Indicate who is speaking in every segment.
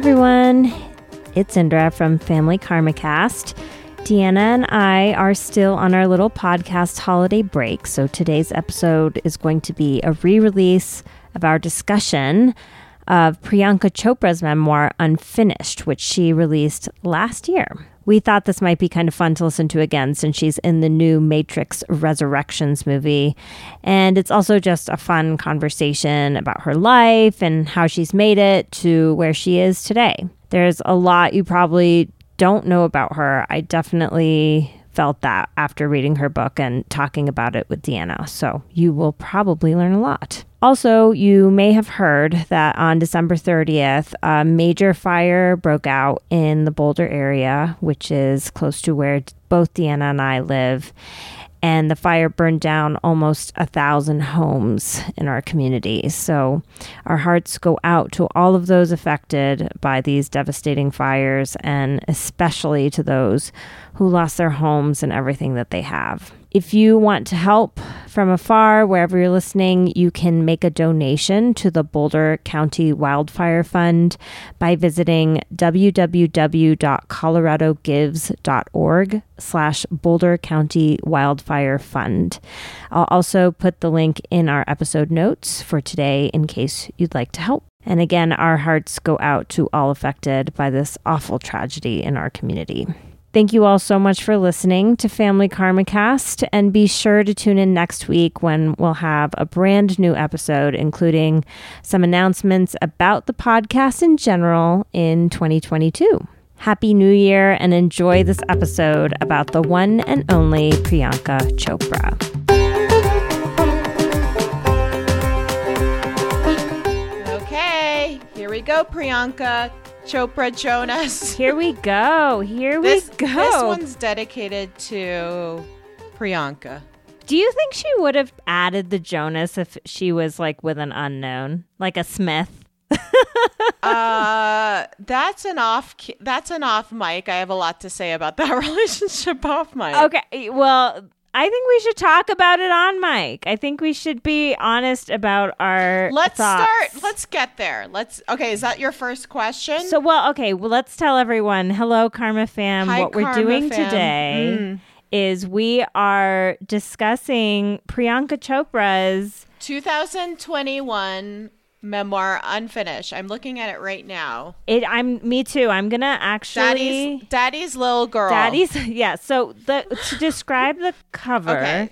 Speaker 1: everyone. It's Indra from Family Karma Cast. Deanna and I are still on our little podcast holiday break, so today's episode is going to be a re release of our discussion of Priyanka Chopra's memoir, Unfinished, which she released last year. We thought this might be kind of fun to listen to again since she's in the new Matrix Resurrections movie. And it's also just a fun conversation about her life and how she's made it to where she is today. There's a lot you probably don't know about her. I definitely felt that after reading her book and talking about it with Deanna. So you will probably learn a lot. Also, you may have heard that on December 30th, a major fire broke out in the Boulder area, which is close to where both Deanna and I live and the fire burned down almost a thousand homes in our community. So our hearts go out to all of those affected by these devastating fires, and especially to those who lost their homes and everything that they have. If you want to help from afar, wherever you're listening, you can make a donation to the Boulder County Wildfire Fund by visiting www.coloradogives.org slash Boulder County Wildfire Fund. I'll also put the link in our episode notes for today in case you'd like to help. And again, our hearts go out to all affected by this awful tragedy in our community. Thank you all so much for listening to Family Karma Cast, and be sure to tune in next week when we'll have a brand new episode, including some announcements about the podcast in general in 2022. Happy New Year and enjoy this episode about the one and only Priyanka Chopra.
Speaker 2: Okay, here we go, Priyanka. Chopra Jonas.
Speaker 1: Here we go. Here
Speaker 2: this,
Speaker 1: we go.
Speaker 2: This one's dedicated to Priyanka.
Speaker 1: Do you think she would have added the Jonas if she was like with an unknown, like a Smith?
Speaker 2: uh, that's an off. That's an off mic. I have a lot to say about that relationship off mic.
Speaker 1: Okay, well, I think we should talk about it on mic. I think we should be honest about our.
Speaker 2: Let's
Speaker 1: thoughts.
Speaker 2: start. Let's get there. Let's. Okay, is that your first question?
Speaker 1: So, well, okay. Well, let's tell everyone. Hello, Karma fam.
Speaker 2: Hi,
Speaker 1: what we're doing
Speaker 2: fam.
Speaker 1: today
Speaker 2: Mm.
Speaker 1: is we are discussing Priyanka Chopra's.
Speaker 2: 2021 memoir unfinished. I'm looking at it right now.
Speaker 1: It. I'm. Me too. I'm gonna actually.
Speaker 2: Daddy's Daddy's little girl.
Speaker 1: Daddy's yeah. So the to describe the cover,
Speaker 2: Okay.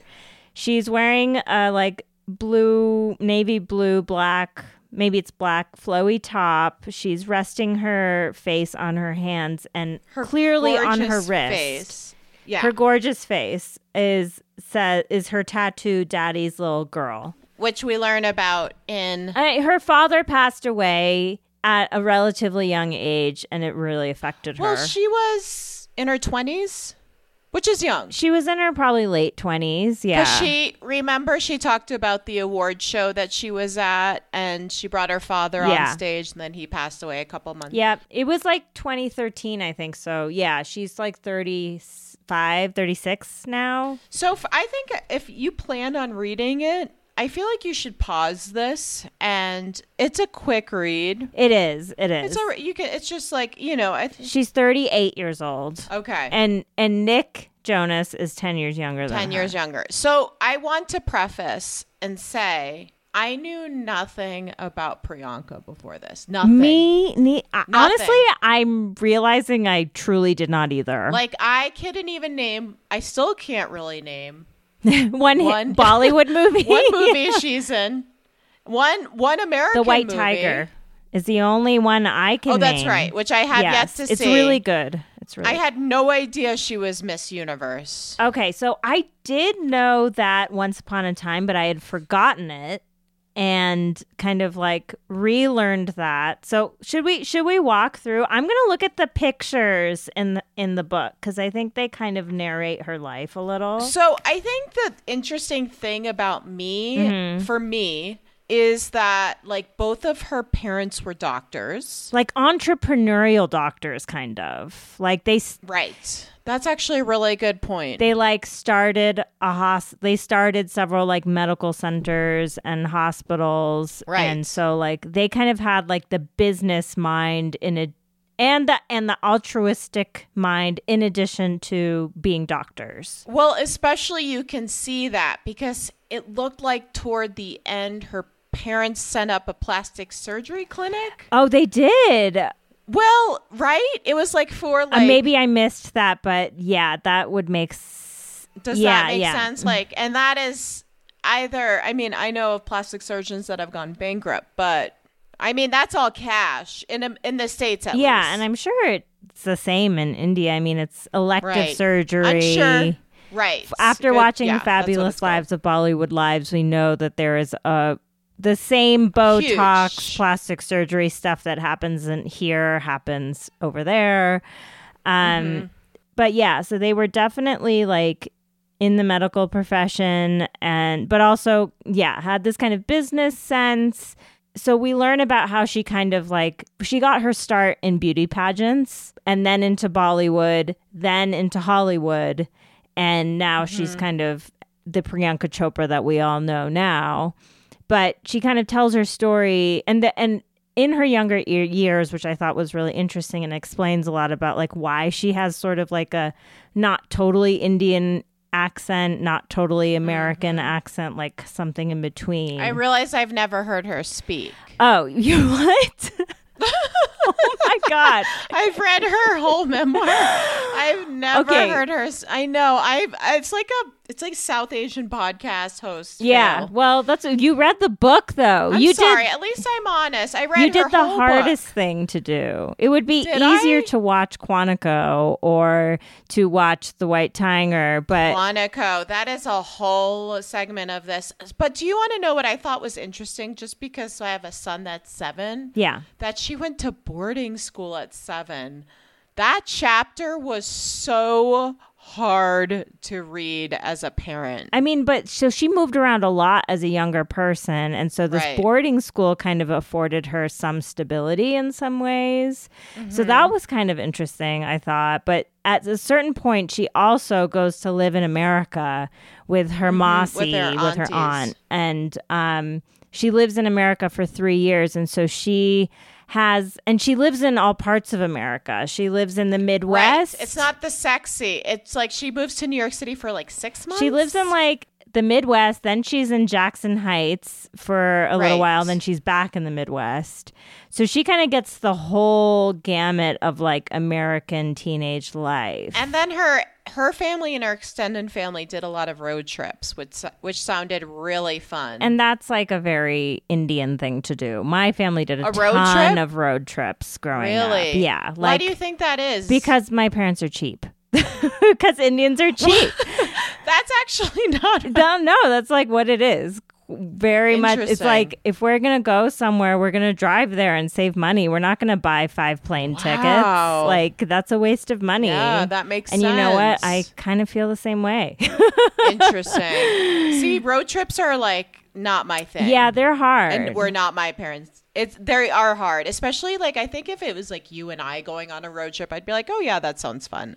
Speaker 1: she's wearing a like blue, navy blue, black. Maybe it's black flowy top. She's resting her face on her hands and
Speaker 2: Her
Speaker 1: clearly on her wrist.
Speaker 2: Face. Yeah.
Speaker 1: Her gorgeous face is said is her tattoo daddy's little girl.
Speaker 2: Which we learn about in
Speaker 1: I, her father passed away at a relatively young age and it really affected her.
Speaker 2: Well, she was in her 20s, which is young.
Speaker 1: she was in her probably late 20s. Yeah.
Speaker 2: She remember she talked about the award show that she was at, and she brought her father
Speaker 1: Yeah.
Speaker 2: on stage, and then he passed away a couple months.
Speaker 1: Yep. It was like 2013, I think. So, yeah, she's like 35, 36 now.
Speaker 2: So f- I think if you planned on reading it, I feel like you should pause this, and it's a quick read.
Speaker 1: It is. It is.
Speaker 2: It's a you can. It's just like you know. I th-
Speaker 1: she's 38 years old.
Speaker 2: okay.
Speaker 1: And and Nick Jonas is 10 years younger than
Speaker 2: 10
Speaker 1: her.
Speaker 2: years younger. So I want to preface and say I knew nothing about Priyanka before this. Nothing.
Speaker 1: Me, ne-
Speaker 2: Nothing.
Speaker 1: honestly, I'm realizing I truly did not either.
Speaker 2: Like I couldn't even name. I still can't really name
Speaker 1: one,
Speaker 2: one-
Speaker 1: Bollywood movie.
Speaker 2: one movie she's in. One one American
Speaker 1: the White
Speaker 2: movie.
Speaker 1: Tiger is the only one I can
Speaker 2: Oh, that's
Speaker 1: name.
Speaker 2: right. Which I have
Speaker 1: yes,
Speaker 2: yet to
Speaker 1: it's
Speaker 2: see.
Speaker 1: It's really good. It's really
Speaker 2: I had no idea she was Miss Universe.
Speaker 1: Okay, so I did know that once upon a time, but I had forgotten it and kind of like relearned that. So should we should we walk through? I'm to look at the pictures in the in the book cuz I think they kind of narrate her life a little.
Speaker 2: So I think the interesting thing about me,
Speaker 1: Mm-hmm.
Speaker 2: for me, is that like both of her parents were doctors.
Speaker 1: Like entrepreneurial doctors kind of. Like they
Speaker 2: Right. That's actually a really good point.
Speaker 1: they like started a hos they started several like medical centers and hospitals
Speaker 2: Right.
Speaker 1: and so like they kind of had like the business mind in a and the and the altruistic mind in addition to being doctors
Speaker 2: well, especially you can see that because it looked like toward the end her parents set up a plastic surgery clinic.
Speaker 1: oh they did
Speaker 2: Well, right? It was like for like
Speaker 1: Uh, maybe i missed that but yeah that would make s-
Speaker 2: Does
Speaker 1: yeah,
Speaker 2: that make
Speaker 1: yeah.
Speaker 2: sense? Like, and that is either. I mean, I know of plastic surgeons that have gone bankrupt, but I mean that's all cash in a, in the states at
Speaker 1: yeah
Speaker 2: least.
Speaker 1: and i'm sure it's the same in india i mean it's elective
Speaker 2: Right.
Speaker 1: surgery.
Speaker 2: Right.
Speaker 1: after
Speaker 2: Good-
Speaker 1: watching
Speaker 2: yeah,
Speaker 1: the
Speaker 2: that's what
Speaker 1: fabulous
Speaker 2: it's called.
Speaker 1: lives of bollywood wives we know that there is a the same botox
Speaker 2: Huge.
Speaker 1: plastic surgery stuff that happens in here happens over there um
Speaker 2: Mm-hmm.
Speaker 1: but yeah so they were definitely like in the medical profession and but also yeah had this kind of business sense so we learn about how she kind of like she got her start in beauty pageants and then into Bollywood, then into Hollywood, and now she's kind of the Priyanka Chopra that we all know now. But she kind of tells her story and the and in her younger ear years, which I thought was really interesting and explains a lot about like why she has sort of like a not totally Indian accent, not totally American mm-hmm. accent, like something in between.
Speaker 2: I realize I've never heard her speak.
Speaker 1: Oh, you what? oh my god.
Speaker 2: I've read her whole memoir. I've never
Speaker 1: Okay.
Speaker 2: heard her. i know. I've. It's like a. It's like South Asian podcast host.
Speaker 1: Yeah. Well, that's you read the book though.
Speaker 2: I'm
Speaker 1: you
Speaker 2: sorry.
Speaker 1: did
Speaker 2: At least I'm honest. I read.
Speaker 1: you did the
Speaker 2: whole book.
Speaker 1: hardest thing to do. It would be
Speaker 2: Did
Speaker 1: easier
Speaker 2: I?
Speaker 1: to watch Quantico or to watch The White Tiger, but
Speaker 2: Monaco. That is a whole segment of this. But do you want to know what I thought was interesting? Just because I have a son that's seven,
Speaker 1: yeah.
Speaker 2: that she went to boarding school at seven. That chapter was so hard to read as a parent.
Speaker 1: I mean, but so she moved around a lot as a younger person. And so this
Speaker 2: Right.
Speaker 1: boarding school kind of afforded her some stability in some ways. So
Speaker 2: Mm-hmm.
Speaker 1: that was kind of interesting, I thought. But at a certain point, she also goes to live in America with her Mausi,
Speaker 2: Mm-hmm. with her
Speaker 1: with her aunt. And um, she lives in America for three years. And so she has, and she lives in all parts of America. She lives in the Midwest.
Speaker 2: Right. It's not the sexy. It's like she moves to New York City for like six months.
Speaker 1: She lives in like the Midwest, then she's in Jackson Heights for a little while, then she's back in the Midwest. So she kind of gets the whole gamut of like American teenage life.
Speaker 2: And then her her family and her extended family did a lot of road trips, which which sounded really fun.
Speaker 1: And that's like a very Indian thing to do. My family did a,
Speaker 2: A road
Speaker 1: ton
Speaker 2: trip?
Speaker 1: of road trips growing up.
Speaker 2: really,
Speaker 1: up. Yeah,
Speaker 2: Why do you think that is?
Speaker 1: because my parents are cheap. Because Indians are cheap.
Speaker 2: that's actually not.
Speaker 1: no, no, that's like what it is. Very much. It's like if we're gonna go somewhere, we're gonna drive there and save money. We're not gonna buy five plane tickets. Like that's a waste of money.
Speaker 2: Yeah, that makes
Speaker 1: and you know what? I kind of feel the same way.
Speaker 2: Interesting. See, road trips are like not my thing.
Speaker 1: yeah, they're hard.
Speaker 2: and we're not my parents. It's they are hard, especially like I think if it was like you and I going on a road trip, I'd be like, oh yeah, that sounds fun.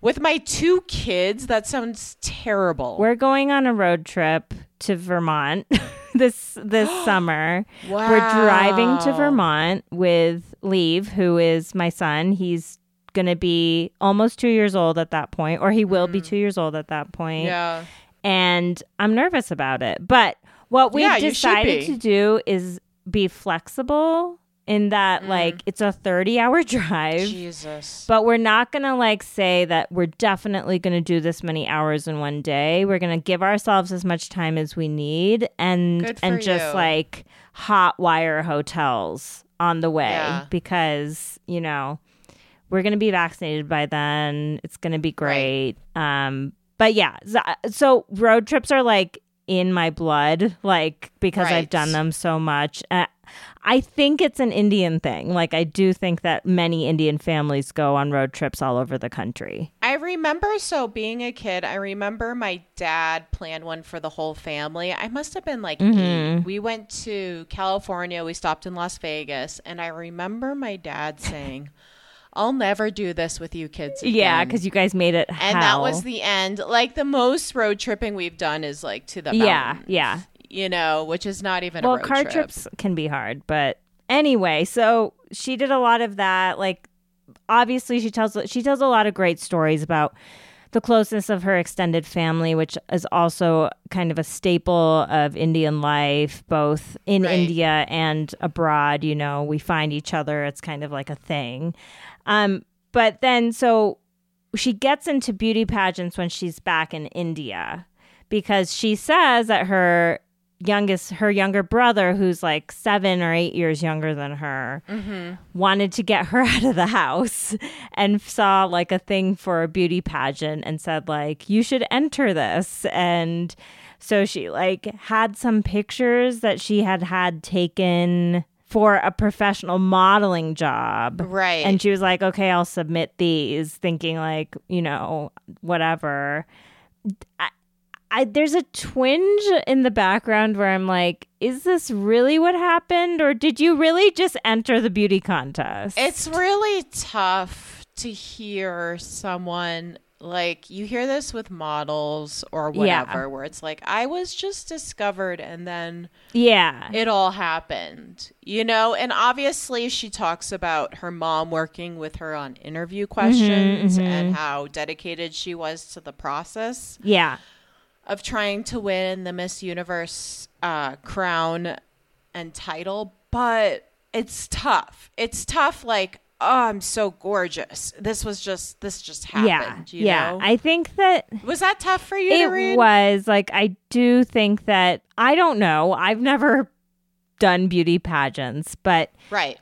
Speaker 2: With my two kids, that sounds terrible.
Speaker 1: We're going on a road trip to Vermont this this summer. Wow. We're driving to Vermont with Leave, who is my son. He's going to be almost 2 years old at that point or he will be 2 years old at that point.
Speaker 2: Mm. yeah.
Speaker 1: And I'm nervous about it. But what we've
Speaker 2: Yeah,
Speaker 1: decided to do is be flexible in that
Speaker 2: Mm.
Speaker 1: like it's a 30-hour drive.
Speaker 2: Jesus.
Speaker 1: But we're not going to like say that we're definitely going to do this many hours in one day. We're going to give ourselves as much time as we need and and just
Speaker 2: you.
Speaker 1: like Hotwire hotels on the way
Speaker 2: Yeah.
Speaker 1: because, you know, we're going to be vaccinated by then. It's going to be great. Um but yeah, so, so road trips are like in my blood, like because I've done them so much. Uh, I think it's an Indian thing. Like I do think that many Indian families go on road trips all over the country.
Speaker 2: I remember so being a kid, I remember my dad planned one for the whole family. I must have been like
Speaker 1: Mm-hmm.
Speaker 2: eight. We went to California, we stopped in Las Vegas, and I remember my dad saying, I'll never do this with you kids.
Speaker 1: Yeah, because you guys made it.
Speaker 2: and that was the end. Like the most road tripping we've done is like to the
Speaker 1: yeah, yeah.
Speaker 2: You know, which is not even a
Speaker 1: well car
Speaker 2: trip.
Speaker 1: trips can be hard but anyway so she did a lot of that like obviously she tells she tells a lot of great stories about the closeness of her extended family which is also kind of a staple of indian life both in
Speaker 2: Right.
Speaker 1: india and abroad you know we find each other it's kind of like a thing um but then so she gets into beauty pageants when she's back in india because she says that her youngest her younger brother who's like seven or eight years younger than her mm-hmm. wanted to get her out of the house and saw like a thing for a beauty pageant and said like you should enter this. And so she like had some pictures that she had had taken for a professional modeling job.
Speaker 2: Right.
Speaker 1: and she was like okay i'll submit these thinking like you know whatever. I, I there's a twinge in the background where I'm like, is this really what happened, or did you really just enter the beauty contest?
Speaker 2: It's really tough to hear someone like you hear this with models or
Speaker 1: Yeah.
Speaker 2: whatever, where it's like, I was just discovered and then
Speaker 1: yeah,
Speaker 2: it all happened, you know? And obviously, she talks about her mom working with her on interview mm-hmm, questions and mm-hmm. how dedicated she was to the process
Speaker 1: yeah,
Speaker 2: of trying to win the Miss Universe uh, crown and title, but it's tough. It's tough. Like, oh, I'm so gorgeous. This was just this just
Speaker 1: yeah,
Speaker 2: happened. you
Speaker 1: yeah.
Speaker 2: know?
Speaker 1: I think that
Speaker 2: was that tough for you to
Speaker 1: it was like I do think that I don't know. I've never done beauty pageants, but
Speaker 2: right.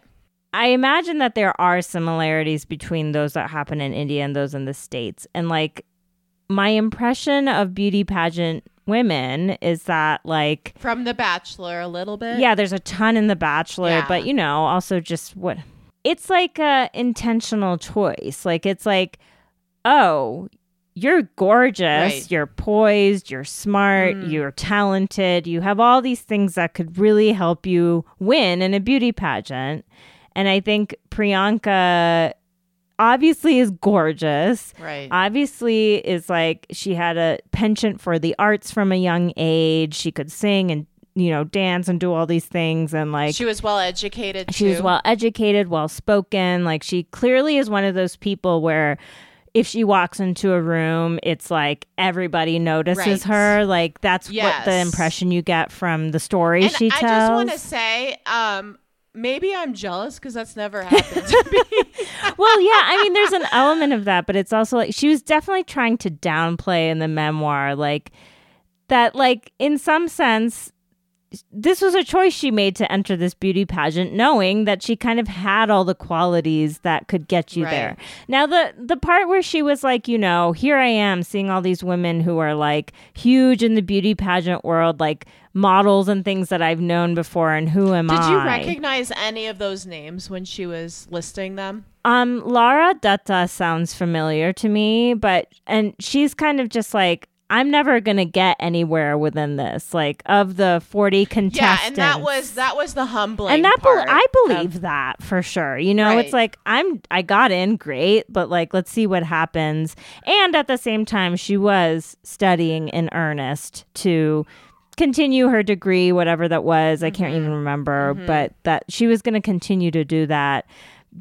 Speaker 1: I imagine that there are similarities between those that happen in India and those in the States. And like my impression of beauty pageant women is that like
Speaker 2: From The Bachelor, a little bit.
Speaker 1: yeah, there's a ton in The Bachelor,
Speaker 2: Yeah.
Speaker 1: but you know, also just what it's like a intentional choice. Like it's like, oh, you're gorgeous,
Speaker 2: Right. Mm.
Speaker 1: you're poised, you're smart, you're talented, you have all these things that could really help you win in a beauty pageant. And I think Priyanka obviously is gorgeous
Speaker 2: Right.
Speaker 1: obviously is like she had a penchant for the arts from a young age she could sing and you know dance and do all these things and like
Speaker 2: she was well educated.
Speaker 1: she was well educated well spoken like she clearly is one of those people where if she walks into a room it's like everybody notices
Speaker 2: Right.
Speaker 1: her like that's what the impression you get from the story
Speaker 2: And
Speaker 1: she tells.
Speaker 2: I just want to say, um, maybe I'm jealous because that's never happened to me.
Speaker 1: well, yeah, I mean, there's an element of that, but it's also like she was definitely trying to downplay in the memoir, like that, like in some sense, this was a choice she made to enter this beauty pageant, knowing that she kind of had all the qualities that could get you
Speaker 2: Right.
Speaker 1: there. Now, the the part where she was like, you know, here I am seeing all these women who are like huge in the beauty pageant world, like models and things that I've known before, and who am I?
Speaker 2: Did you recognize any of those names when she was listing them?
Speaker 1: Um, Lara Dutta sounds familiar to me, but and she's kind of just like I'm never gonna get anywhere within this. Like of the 40 contestants,
Speaker 2: Yeah, and that was that was the humbling.
Speaker 1: and that
Speaker 2: part
Speaker 1: I
Speaker 2: of-
Speaker 1: believe that for sure. You know, it's like I'm I got in great, but like let's see what happens. And at the same time, she was studying in earnest to continue her degree, whatever that was. I can't
Speaker 2: Mm-hmm.
Speaker 1: even remember, but that she was going to continue to do that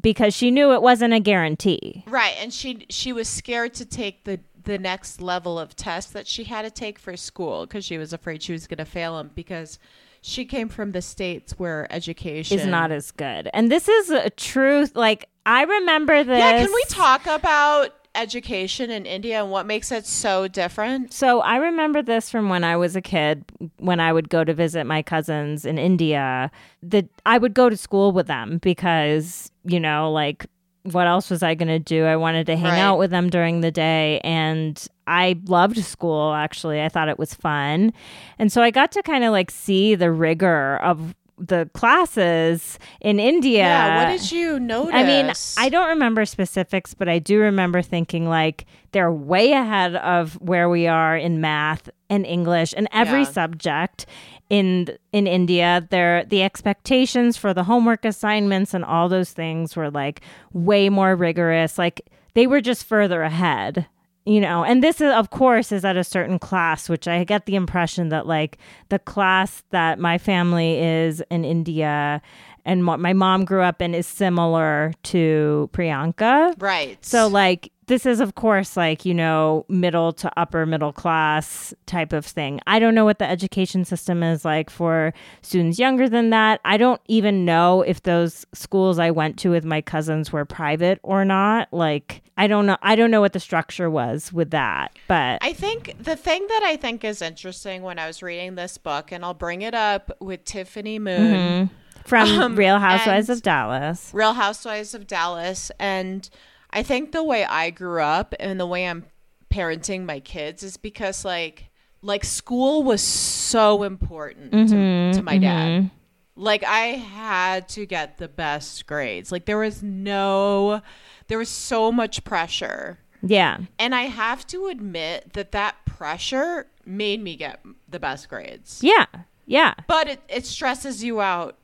Speaker 1: because she knew it wasn't a guarantee.
Speaker 2: right, and she she was scared to take the the next level of test that she had to take for school because she was afraid she was going to fail him because she came from the states where education
Speaker 1: Is not as good. And this is a truth. Like, I remember this.
Speaker 2: Yeah, can we talk about education in India and what makes it so different?
Speaker 1: So I remember this from when I was a kid, when I would go to visit my cousins in India. That I would go to school with them because you know, like what else was I going to do? I wanted to hang
Speaker 2: Right.
Speaker 1: out with them during the day. And I loved school, actually. I thought it was fun. And so I got to kind of like see the rigor of the classes in India.
Speaker 2: Yeah. What did you notice?
Speaker 1: I mean, I don't remember specifics, but I do remember thinking like they're way ahead of where we are in math and English and every
Speaker 2: Yeah.
Speaker 1: subject in in India. There the expectations for the homework assignments and all those things were like way more rigorous. Like they were just further ahead. You know, and this is of course is at a certain class, which I get the impression that like the class that my family is in India and what my mom grew up in is similar to Priyanka.
Speaker 2: Right.
Speaker 1: So like this is of course like, you know, middle to upper middle class type of thing. I don't know what the education system is like for students younger than that. I don't even know if those schools I went to with my cousins were private or not. Like I don't know I don't know what the structure was with that. But
Speaker 2: I think the thing that I think is interesting when I was reading this book, and I'll bring it up with Tiffany Moon, mm-hmm.
Speaker 1: From
Speaker 2: Um,
Speaker 1: Real Housewives of Dallas.
Speaker 2: Real Housewives of Dallas, and I think the way I grew up and the way I'm parenting my kids is because like like school was so important to, to my dad. Like I had to get the best grades. Like there was no there was so much pressure.
Speaker 1: Yeah.
Speaker 2: And I have to admit that that pressure made me get the best grades.
Speaker 1: Yeah. Yeah.
Speaker 2: But it, it stresses you out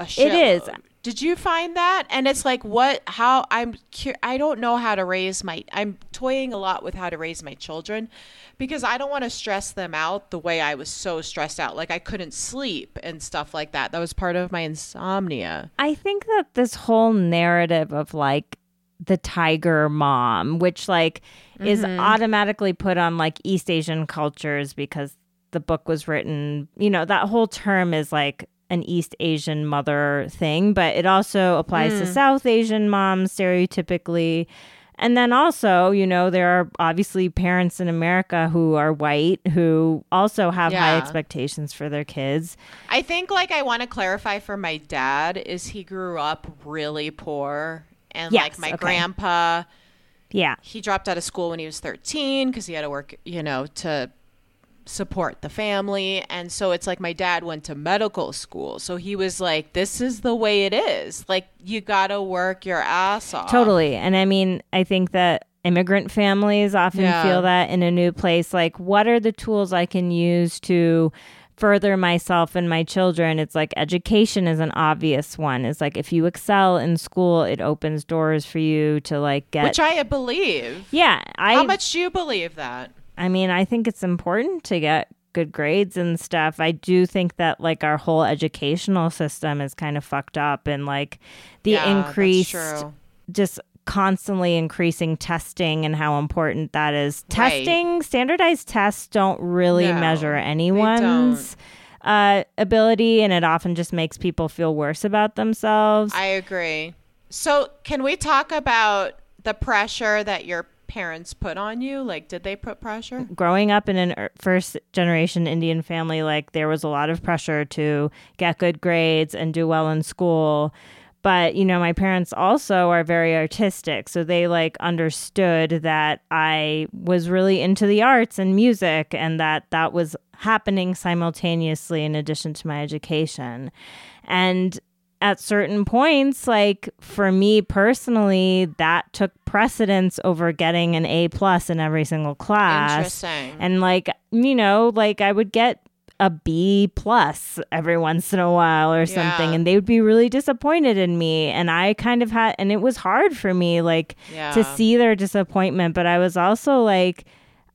Speaker 2: a shitload.
Speaker 1: It is.
Speaker 2: Did you find that? And it's like what how I'm I don't know how to raise my I'm toying a lot with how to raise my children because I don't want to stress them out the way I was so stressed out like I couldn't sleep and stuff like that. That was part of my insomnia.
Speaker 1: I think that this whole narrative of like the tiger mom, which like is mm-hmm. automatically put on like East Asian cultures because the book was written, you know, that whole term is like an East Asian mother thing, but it also applies to hmm. South Asian moms stereotypically. And then also, you know, there are obviously parents in America who are white who also have high expectations for their kids.
Speaker 2: I think like I want to clarify for my dad is he grew up really poor and
Speaker 1: Yes,
Speaker 2: like my
Speaker 1: okay.
Speaker 2: grandpa
Speaker 1: Yeah.
Speaker 2: he dropped out of school when he was 13 because he had to work, you know, to support the family. And so it's like my dad went to medical school. So he was like, this is the way it is. Like, you got to work your ass off.
Speaker 1: Totally. And I mean, I think that immigrant families often
Speaker 2: Yeah.
Speaker 1: feel that in a new place. Like, what are the tools I can use to further myself and my children? It's like education is an obvious one. It's like if you excel in school, it opens doors for you to like get.
Speaker 2: Which I believe.
Speaker 1: yeah. I,
Speaker 2: How much do you believe that?
Speaker 1: I mean, I think it's important to get good grades and stuff. I do think that like our whole educational system is kind of fucked up and like the
Speaker 2: Yeah,
Speaker 1: increased just constantly increasing testing and how important that is.
Speaker 2: Right.
Speaker 1: Testing, standardized tests don't really
Speaker 2: No,
Speaker 1: measure anyone's uh, ability, and it often just makes people feel worse about themselves.
Speaker 2: I agree. So, can we talk about the pressure that your parents put on you? Like, did they put pressure?
Speaker 1: growing up in an er- first generation Indian family, like there was a lot of pressure to get good grades and do well in school. But, you know, my parents also are very artistic. So they like understood that I was really into the arts and music and that that was happening simultaneously in addition to my education. And at certain points like for me personally that took precedence over getting an a plus in every single class
Speaker 2: Interesting.
Speaker 1: and like you know like i would get a b plus every once in a while or something
Speaker 2: Yeah.
Speaker 1: and they would be really disappointed in me and i kind of had and it was hard for me like to see their disappointment but i was also like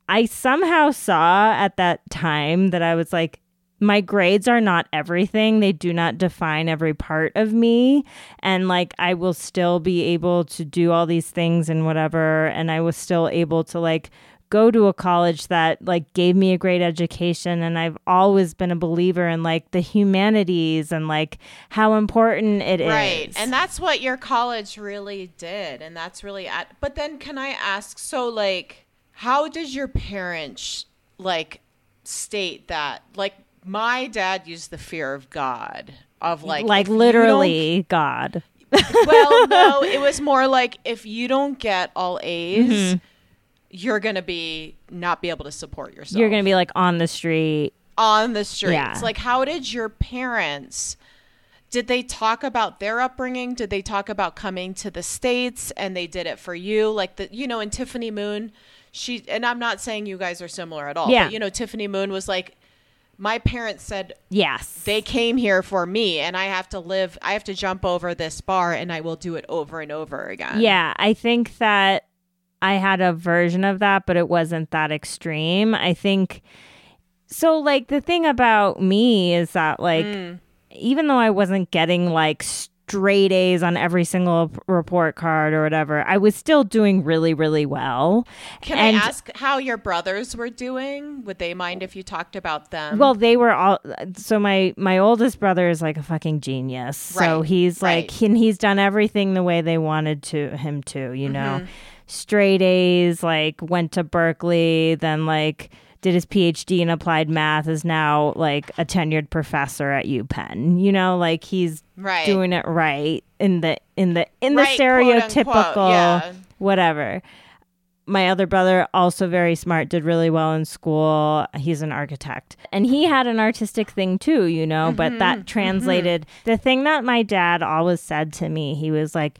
Speaker 1: i somehow saw at that time that i was like my grades are not everything. They do not define every part of me. And like, I will still be able to do all these things and whatever. And I was still able to like go to a college that like gave me a great education. And I've always been a believer in like the humanities and like how important it is.
Speaker 2: Right. And that's what your college really did. And that's really at but then can I ask so like how does your parents like state that like my dad used the fear of God of like
Speaker 1: like
Speaker 2: if you don't-
Speaker 1: literally God.
Speaker 2: well, no, it was more like if you don't get all A's,
Speaker 1: Mm-hmm.
Speaker 2: you're gonna be not be able to support yourself.
Speaker 1: You're going to be like on the street.
Speaker 2: on the streets.
Speaker 1: Yeah.
Speaker 2: Like, how did your parents? Did they talk about their upbringing? Did they talk about coming to the states and they did it for you? Like the, you know, in Tiffany Moon, she and I'm not saying you guys are similar at all.
Speaker 1: Yeah.
Speaker 2: But, you know, Tiffany Moon was like, my parents said
Speaker 1: Yes.
Speaker 2: they came here for me, and I have to live. I have to jump over this bar, and I will do it over and over again.
Speaker 1: Yeah, I think that I had a version of that, but it wasn't that extreme. I think so. Like, the thing about me is that, like,
Speaker 2: Mm.
Speaker 1: even though I wasn't getting like straight A's on every single report card or whatever, I was still doing really, really well.
Speaker 2: Can
Speaker 1: And-
Speaker 2: I ask how your brothers were doing? Would they mind if you talked about them?
Speaker 1: Well, they were all so my my oldest brother is like a fucking genius. So
Speaker 2: Right,
Speaker 1: he's like
Speaker 2: right.
Speaker 1: and he's done everything the way they wanted to him to, you know.
Speaker 2: Mm-hmm.
Speaker 1: Straight A's, like went to Berkeley, then like did his PhD in applied math is now like a tenured professor at UPenn. You know, like he's
Speaker 2: Right.
Speaker 1: doing it right in the in the in the
Speaker 2: Right, quote, unquote,
Speaker 1: stereotypical
Speaker 2: yeah.
Speaker 1: whatever. My other brother, also very smart, did really well in school. He's an architect. And he had an artistic thing too, you know, but
Speaker 2: Mm-hmm,
Speaker 1: that translated the thing that my dad always said to me, he was like,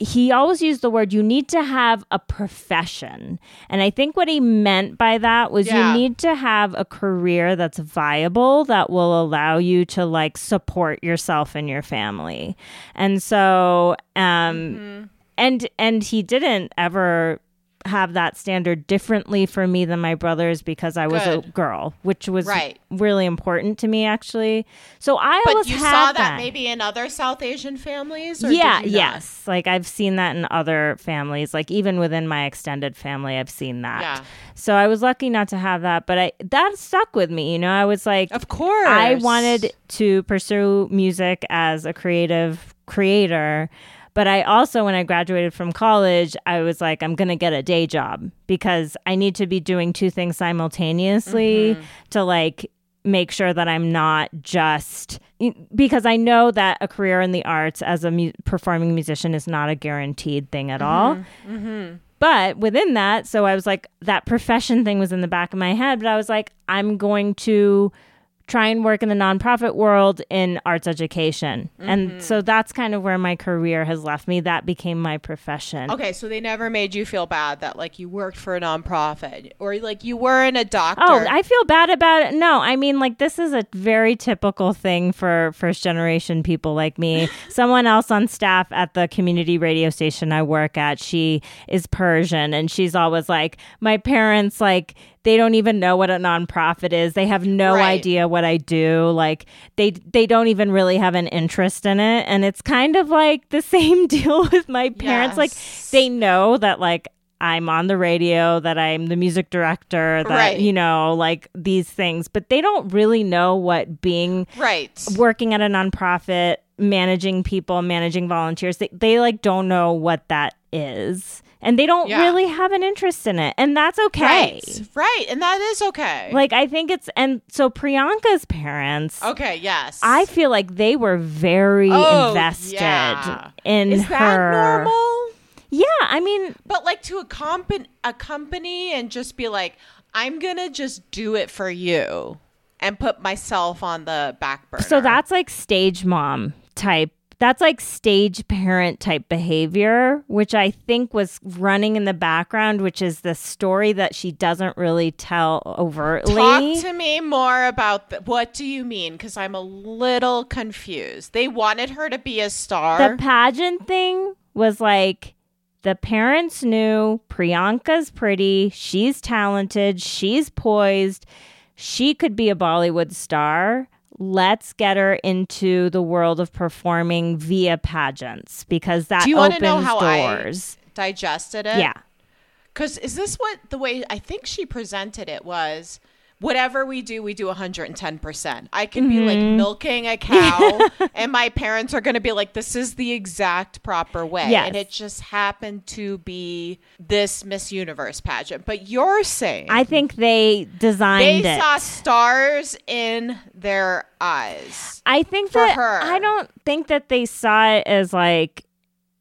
Speaker 1: he always used the word you need to have a profession. And I think what he meant by that was
Speaker 2: Yeah.
Speaker 1: you need to have a career that's viable that will allow you to like support yourself and your family. And so um and and he didn't ever have that standard differently for me than my brothers because I was a girl, which was
Speaker 2: Right.
Speaker 1: really important to me actually. So I
Speaker 2: but
Speaker 1: always
Speaker 2: you saw that, maybe in other South Asian families. Or
Speaker 1: yeah,
Speaker 2: did you not?
Speaker 1: yes. Like I've seen that in other families, like even within my extended family, I've seen that.
Speaker 2: Yeah.
Speaker 1: So I was lucky not to have that, but I that stuck with me. You know, I was like,
Speaker 2: Of course,
Speaker 1: I wanted to pursue music as a creative creator. But I also, when I graduated from college, I was like, I'm going to get a day job because I need to be doing two things simultaneously
Speaker 2: Mm-hmm.
Speaker 1: to like make sure that I'm not just because I know that a career in the arts as a mu- performing musician is not a guaranteed thing at all. But within that, so I was like, that profession thing was in the back of my head, but I was like, I'm going to try and work in the nonprofit world in arts education. And mm-hmm. so that's kind of where my career has left me. That became my profession.
Speaker 2: Okay, so they never made you feel bad that like you worked for a nonprofit or like you weren't a doctor.
Speaker 1: Oh, I feel bad about it. No, I mean like this is a very typical thing for first generation people like me. Someone else on staff at the community radio station I work at, she is Persian and she's always like my parents like they don't even know what a nonprofit is. They have no
Speaker 2: Right.
Speaker 1: idea what I do. Like they they don't even really have an interest in it and it's kind of like the same deal with my parents like they know that like I'm on the radio, that I'm the music director, that
Speaker 2: Right.
Speaker 1: you know, like these things, but they don't really know what being
Speaker 2: right.
Speaker 1: working at a nonprofit, managing people, managing volunteers, they, they like don't know what that is. And they don't
Speaker 2: Yeah.
Speaker 1: really have an interest in it. And that's okay.
Speaker 2: Right. Right. And that is okay.
Speaker 1: Like I think it's and so Priyanka's parents
Speaker 2: okay, yes.
Speaker 1: I feel like they were very
Speaker 2: Oh,
Speaker 1: invested
Speaker 2: yeah.
Speaker 1: in
Speaker 2: Is that
Speaker 1: her.
Speaker 2: normal?
Speaker 1: Yeah, I mean,
Speaker 2: But like to accompany a company and just be like, I'm gonna just do it for you and put myself on the back burner.
Speaker 1: So that's like stage mom type. That's like stage parent type behavior, which I think was running in the background, which is the story that she doesn't really tell overtly.
Speaker 2: Talk to me more about the, what do you mean? Because I'm a little confused. They wanted her to be a star.
Speaker 1: the pageant thing was like the parents knew Priyanka's pretty, she's talented, she's poised, she could be a Bollywood star. Let's get her into the world of performing via pageants because that
Speaker 2: do you want
Speaker 1: opens
Speaker 2: to know how
Speaker 1: doors.
Speaker 2: I digested it?
Speaker 1: yeah.
Speaker 2: Because is this what the way I think she presented it was? Whatever we do, we do 110%. I can be like mm-hmm. milking a cow, and my parents are going to be like, this is the exact proper way.
Speaker 1: Yes.
Speaker 2: And it just happened to be this Miss Universe pageant. But you're saying
Speaker 1: I think they designed it.
Speaker 2: they
Speaker 1: it.
Speaker 2: saw stars in their eyes.
Speaker 1: I think
Speaker 2: for
Speaker 1: that
Speaker 2: her.
Speaker 1: I don't think that they saw it as like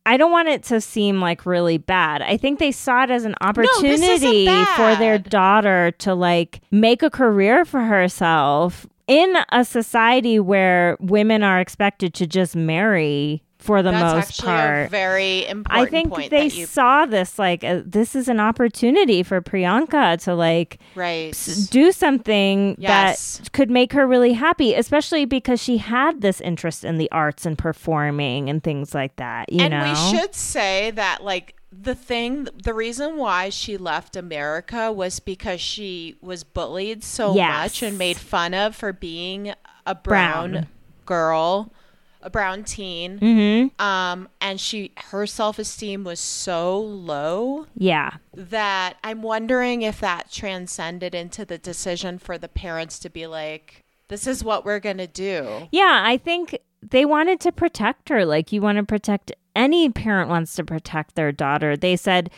Speaker 1: I don't want it to seem like really bad. I think they saw it as an opportunity for their daughter to like make a career for herself in a society where women are expected to just marry for the
Speaker 2: That's
Speaker 1: most part.
Speaker 2: a very important
Speaker 1: I think they
Speaker 2: you
Speaker 1: saw this like uh, this is an opportunity for Priyanka to like
Speaker 2: right.
Speaker 1: do something
Speaker 2: Yes.
Speaker 1: that could make her really happy, especially because she had this interest in the arts and performing and things like that. You
Speaker 2: and
Speaker 1: know,
Speaker 2: we should say that like the thing the reason why she left america was because she was bullied so
Speaker 1: Yes.
Speaker 2: much and made fun of for being a brown,
Speaker 1: Brown.
Speaker 2: girl a brown teen
Speaker 1: hmm
Speaker 2: um and she her self-esteem was so low
Speaker 1: yeah,
Speaker 2: that i'm wondering if that transcended into the decision for the parents to be like this is what we're gonna do
Speaker 1: yeah. I think they wanted to protect her, like you want to protect. Any parent wants to protect their daughter. They said.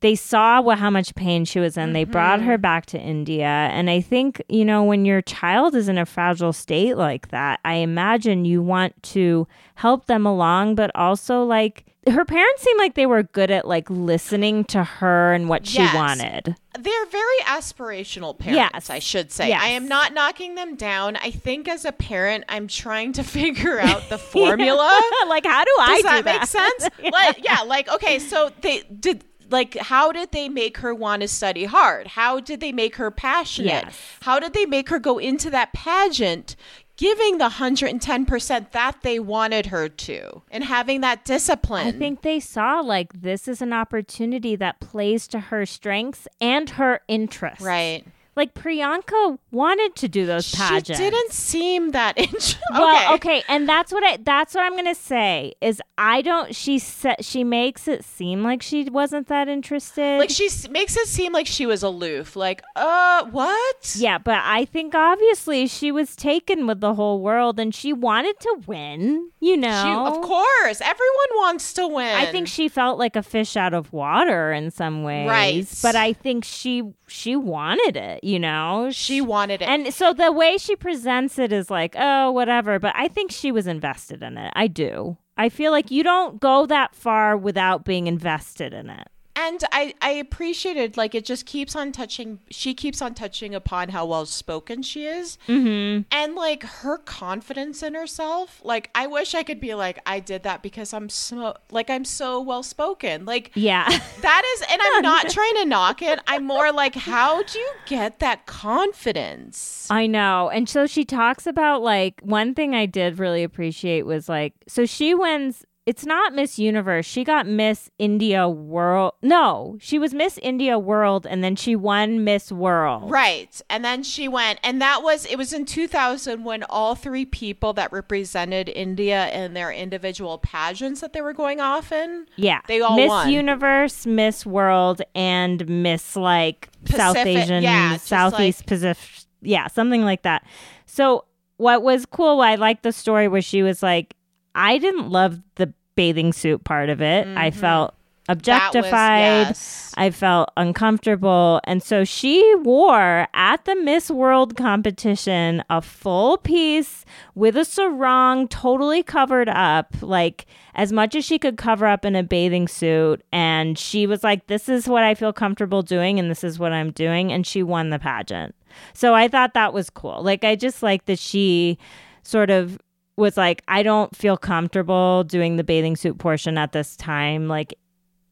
Speaker 1: They saw what how much pain she was in. They mm-hmm. brought her back to India, and I think you know when your child is in a fragile state like that, I imagine you want to help them along, but also like her parents seem like they were good at like listening to her and what she
Speaker 2: Yes.
Speaker 1: wanted.
Speaker 2: They're very aspirational parents,
Speaker 1: Yes.
Speaker 2: I should say.
Speaker 1: Yes.
Speaker 2: I am not knocking them down. I think as a parent, I'm trying to figure out the formula.
Speaker 1: like how do I
Speaker 2: Does
Speaker 1: do
Speaker 2: that,
Speaker 1: that?
Speaker 2: make sense? Like, yeah, like okay, so they did like how did they make her want to study hard? How did they make her passionate?
Speaker 1: Yes.
Speaker 2: How did they make her go into that pageant giving the 110% that they wanted her to and having that discipline?
Speaker 1: I think they saw like this is an opportunity that plays to her strengths and her interests.
Speaker 2: right.
Speaker 1: Like Priyanka wanted to do those pageants.
Speaker 2: She didn't seem that interested.
Speaker 1: Well, okay. and that's what I that's what I'm gonna say is I don't. She said she makes it seem like she wasn't that interested.
Speaker 2: Like she s- makes it seem like she was aloof. Like, uh, what?
Speaker 1: yeah, but I think obviously she was taken with the whole world and she wanted to win. You know,
Speaker 2: She, of course, everyone wants to win.
Speaker 1: I think she felt like a fish out of water in some ways.
Speaker 2: Right.
Speaker 1: But I think she she wanted it, you know?
Speaker 2: she wanted it.
Speaker 1: and so the way she presents it is like, oh, whatever. But I think she was invested in it. I do. I feel like you don't go that far without being invested in it.
Speaker 2: And I, I appreciated like it just keeps on touching she keeps on touching upon how well spoken she is
Speaker 1: Mm-hmm.
Speaker 2: and like her confidence in herself like i wish i could be like i did that because i'm so like i'm so well spoken like
Speaker 1: Yeah.
Speaker 2: that is and i'm not trying to knock it i'm more like how do you get that confidence
Speaker 1: I know. And so she talks about like one thing I did really appreciate was like so she wins it's not Miss Universe. She got Miss India World. No, she was Miss India World and then she won Miss World.
Speaker 2: Right. And then she went, and that was, it was in 2000 when all three people that represented India in their individual pageants that they were going off in.
Speaker 1: Yeah.
Speaker 2: They all
Speaker 1: Miss
Speaker 2: won.
Speaker 1: Universe, Miss World, and Miss like South Asian,
Speaker 2: yeah,
Speaker 1: Southeast Pacific. Yeah, something like that. So what was cool, I liked the story where she was like, I didn't love the bathing suit part of it. I felt
Speaker 2: Mm-hmm. That was-
Speaker 1: objectified.
Speaker 2: yes.
Speaker 1: I felt uncomfortable. And so she wore at the Miss World competition a full piece with a sarong totally covered up, like as much as she could cover up in a bathing suit. And she was like, This is what I feel comfortable doing, and this is what I'm doing. And she won the pageant. So I thought that was cool. Like, I just like that she sort of was like, I don't feel comfortable doing the bathing suit portion at this time. Like,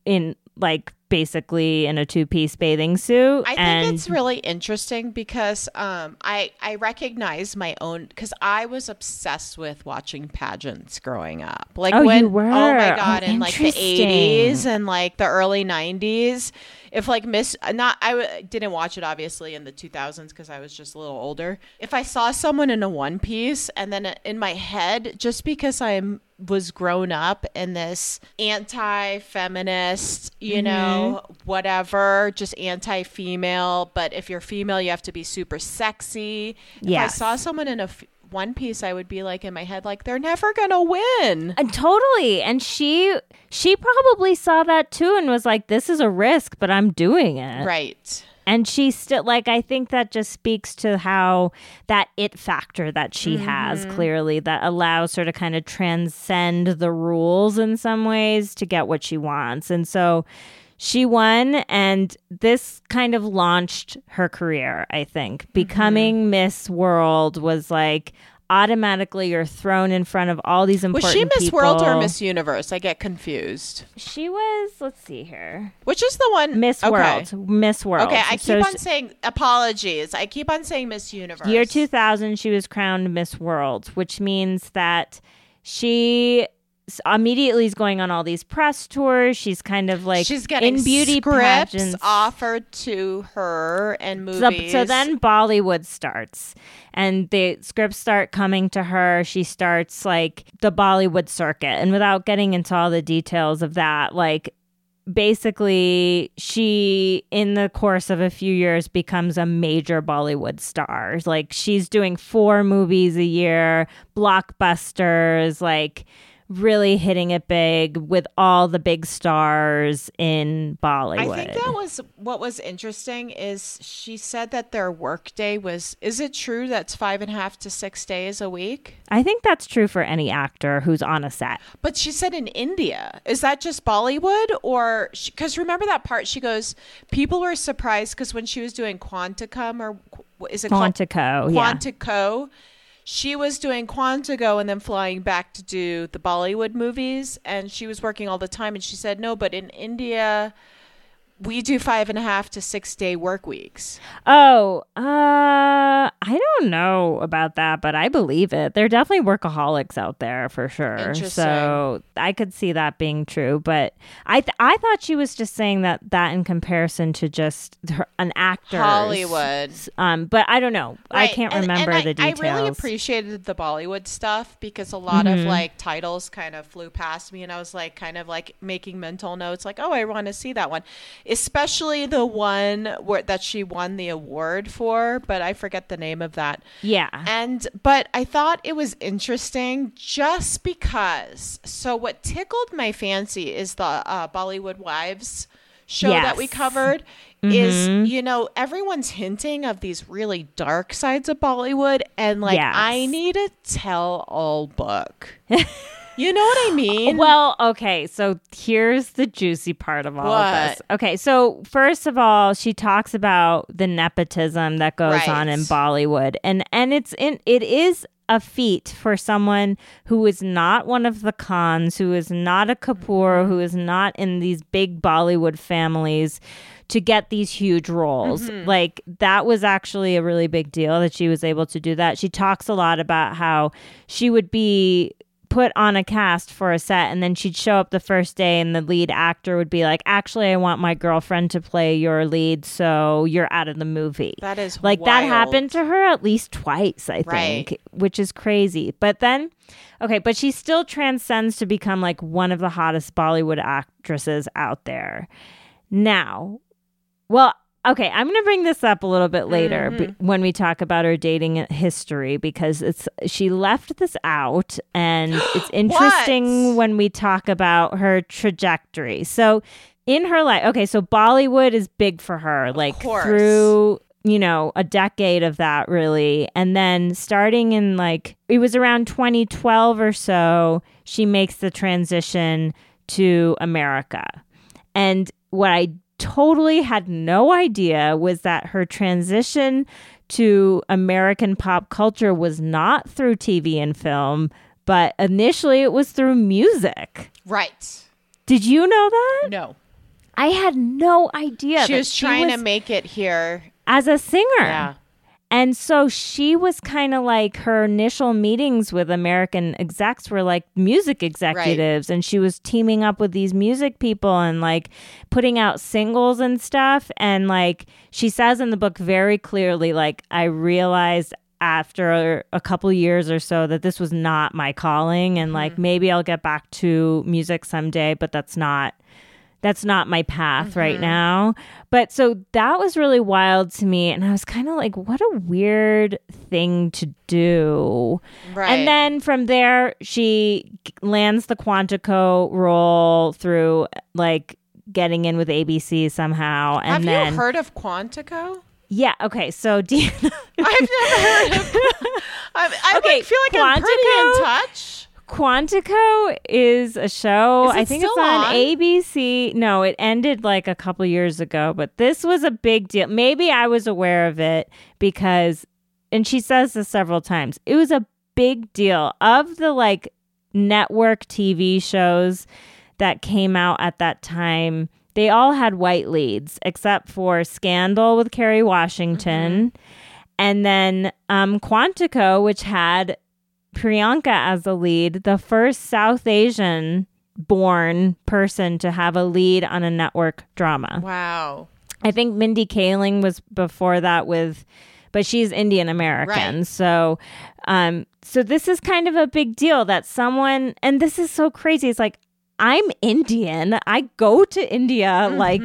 Speaker 1: in like basically in a two piece bathing suit.
Speaker 2: I think
Speaker 1: and
Speaker 2: it's really interesting because um, I I recognize my own because I was obsessed with watching pageants growing up. Like
Speaker 1: Oh,
Speaker 2: when
Speaker 1: were?
Speaker 2: oh my
Speaker 1: Oh,
Speaker 2: god, in like the eighties and like the early nineties. If like Miss not I w- didn't watch it obviously in the two thousands because I was just a little older. If I saw someone in a one piece and then in my head, just because I'm was grown up in this anti-feminist, you mm-hmm. know, whatever, just anti-female, but if you're female, you have to be super sexy. If I saw someone in a one piece, I would be like in my head like they're never to win.
Speaker 1: And totally. And she she probably saw that too and was like, This is a risk, but I'm doing it.
Speaker 2: Right.
Speaker 1: And she still like I think that just speaks to how that it factor that she has mm-hmm. clearly that allows her to kind of transcend the rules in some ways to get what she wants. And so she won and this kind of launched her career, I think. Mm-hmm. Becoming Miss World was like automatically you're thrown in front of all these important
Speaker 2: Was she Miss World or. Miss Universe? I get confused.
Speaker 1: She was, let's see here.
Speaker 2: Which is the one?
Speaker 1: Miss
Speaker 2: okay.
Speaker 1: World. Miss World.
Speaker 2: Okay, I keep
Speaker 1: So
Speaker 2: on saying apologies. I keep on saying Miss Universe.
Speaker 1: Year 2000, she was crowned Miss World, which means that she immediately is going on all these press tours. She's kind of like
Speaker 2: She's getting
Speaker 1: in beauty
Speaker 2: scripts
Speaker 1: pageants.
Speaker 2: offered to her and
Speaker 1: So,
Speaker 2: movies.
Speaker 1: so then Bollywood starts, and the scripts start coming to her. She starts like the Bollywood circuit, and without getting into all the details of that, like basically she in the course of a few years becomes a major bollywood star like she's doing four movies a year blockbusters like really hitting it big with all the big stars in bollywood
Speaker 2: I think that was what was interesting is she said that their workday was. Is it true that's five and a half to six days a week?
Speaker 1: I think that's true for any actor who's on a set.
Speaker 2: But she said in India. Is that just Bollywood or because remember that part? She goes, people were surprised because when she was doing Quanticum or is it called-
Speaker 1: Quantico, yeah.
Speaker 2: She was doing Quantico and then flying back to do the Bollywood movies, and she was working all the time. And she said, "No, but in India, we do five and a half to six day work weeks."
Speaker 1: Oh, uh, I don't know about that, but I believe it. There are definitely workaholics out there for sure. So I could see that being true, but I th- I thought she was just saying that that in comparison to just her, an actor
Speaker 2: Hollywood.
Speaker 1: Um, but I don't know. I can't
Speaker 2: and-
Speaker 1: remember
Speaker 2: and
Speaker 1: the
Speaker 2: I,
Speaker 1: details.
Speaker 2: I really appreciated the Bollywood stuff because a lot of
Speaker 1: Mm-hmm.
Speaker 2: like titles kind of flew past me, and I was like, kind of like making mental notes, like, oh, I want to see that one, especially the one where that she won the award for, but I forget the name of that.
Speaker 1: yeah.
Speaker 2: And but I thought it was interesting just because. So what tickled my fancy is the uh, Bollywood Wives show that we
Speaker 1: Yes.
Speaker 2: covered. Is you know everyone's hinting of these really dark sides of Bollywood, and like
Speaker 1: Yes.
Speaker 2: I need a tell-all book. you know what I mean?
Speaker 1: Well, okay, so here's the juicy part of all of this. Okay, so first of all, she talks about the nepotism that goes
Speaker 2: Right.
Speaker 1: on in Bollywood. And and it's in it is a feat for someone who is not one of the Khans, who is not a Kapoor, who is not in these big Bollywood families to get these huge roles.
Speaker 2: Mm-hmm.
Speaker 1: Like that was actually a really big deal that she was able to do that. She talks a lot about how she would be put on a cast for a set and then she'd show up the first day and the lead actor would be like actually I want my girlfriend to play your lead so you're out of the movie.
Speaker 2: That is
Speaker 1: like that happened to her at least twice I
Speaker 2: Right.
Speaker 1: think, which is crazy. But then okay, but she still transcends to become like one of the hottest Bollywood actresses out there. Now, well, okay, I'm going to bring this up a little bit later b- when we talk about her dating history because it's she left this out and it's interesting when we talk about her trajectory. So, in her life, okay, so Bollywood is big for her like through you know, a decade of that really. And then starting in like, it was around 2012 or so, she makes the transition to America. And what I totally had no idea was that her transition to American pop culture was not through TV and film, but initially it was through music.
Speaker 2: right.
Speaker 1: Did you know that?
Speaker 2: No,
Speaker 1: I had no idea.
Speaker 2: she was trying to
Speaker 1: was
Speaker 2: make it here.
Speaker 1: as a singer.
Speaker 2: Yeah.
Speaker 1: And so she was kind of like her initial meetings with American execs were like music executives, and she was teaming up with these music people and like putting out singles and stuff. And like she says in the book very clearly, like, I realized after a couple years or so that this was not my calling and like mm-hmm. maybe I'll get back to music someday, but that's not that's not my path
Speaker 2: Mm-hmm.
Speaker 1: right now. But so that was really wild to me and I was kind of like what a weird thing to do.
Speaker 2: Right.
Speaker 1: And then from there, she lands the Quantico role through like getting in with ABC somehow. And
Speaker 2: Have
Speaker 1: then,
Speaker 2: you heard of Quantico?
Speaker 1: yeah, okay. So Deanna,
Speaker 2: I've never heard of. I, I
Speaker 1: Okay,
Speaker 2: like, feel like I'm pretty in touch.
Speaker 1: Quantico is a show.
Speaker 2: Is
Speaker 1: I think it's on,
Speaker 2: on?
Speaker 1: ABC. No, it ended like a couple years ago, but this was a big deal. Maybe I was aware of it because, and she says this several times, it was a big deal of the like network TV shows that came out at that time. They all had white leads except for Scandal with Kerry Washington. And then um, Quantico, which had Priyanka as the lead, the first South Asian born person to have a lead on a network drama.
Speaker 2: Wow.
Speaker 1: I think Mindy Kaling was before that with but she's Indian American.
Speaker 2: Right.
Speaker 1: So um so this is kind of a big deal that someone and this is so crazy. It's like I'm Indian. I go to India like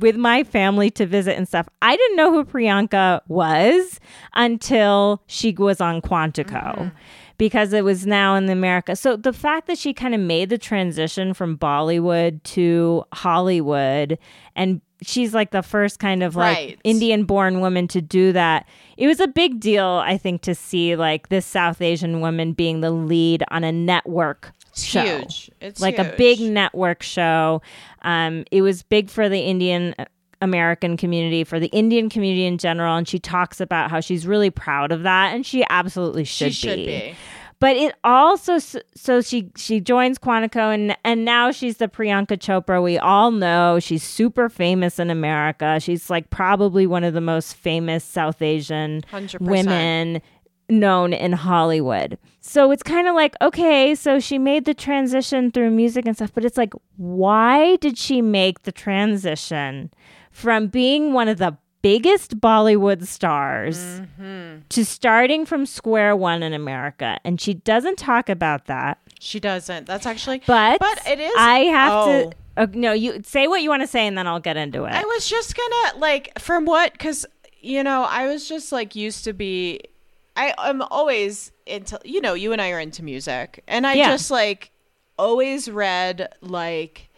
Speaker 1: with my family to visit and stuff. I didn't know who Priyanka was until she was on Quantico because it was now in America. So the fact that she kind of made the transition from Bollywood to Hollywood and she's like the first kind of like
Speaker 2: Right.
Speaker 1: Indian born woman to do that. It was a big deal I think to see like this South Asian woman being the lead on a network
Speaker 2: It's
Speaker 1: show
Speaker 2: huge. It's
Speaker 1: like a big network show. Um, it was big for the Indian American community, for the Indian community in general, and she talks about how she's really proud of that, and she absolutely
Speaker 2: She
Speaker 1: should,
Speaker 2: should be.
Speaker 1: But it also so she she joins Quantico and and now she's the Priyanka Chopra we all know. She's super famous in America. She's like probably one of the most famous South Asian
Speaker 2: 100%.
Speaker 1: women known in Hollywood. So it's kind of like, okay, so she made the transition through music and stuff, but it's like, why did she make the transition from being one of the biggest Bollywood stars
Speaker 2: Mm-hmm.
Speaker 1: to starting from square one in America? And she doesn't talk about that,
Speaker 2: She doesn't. That's actually.
Speaker 1: but,
Speaker 2: But it is.
Speaker 1: I have
Speaker 2: oh.
Speaker 1: to. Uh, no, you say what you want to say, and then I'll get into it.
Speaker 2: I was just gonna like from what because you know I was just like used to be. I am always into you know you and I are into music and I
Speaker 1: Yeah.
Speaker 2: just like always read like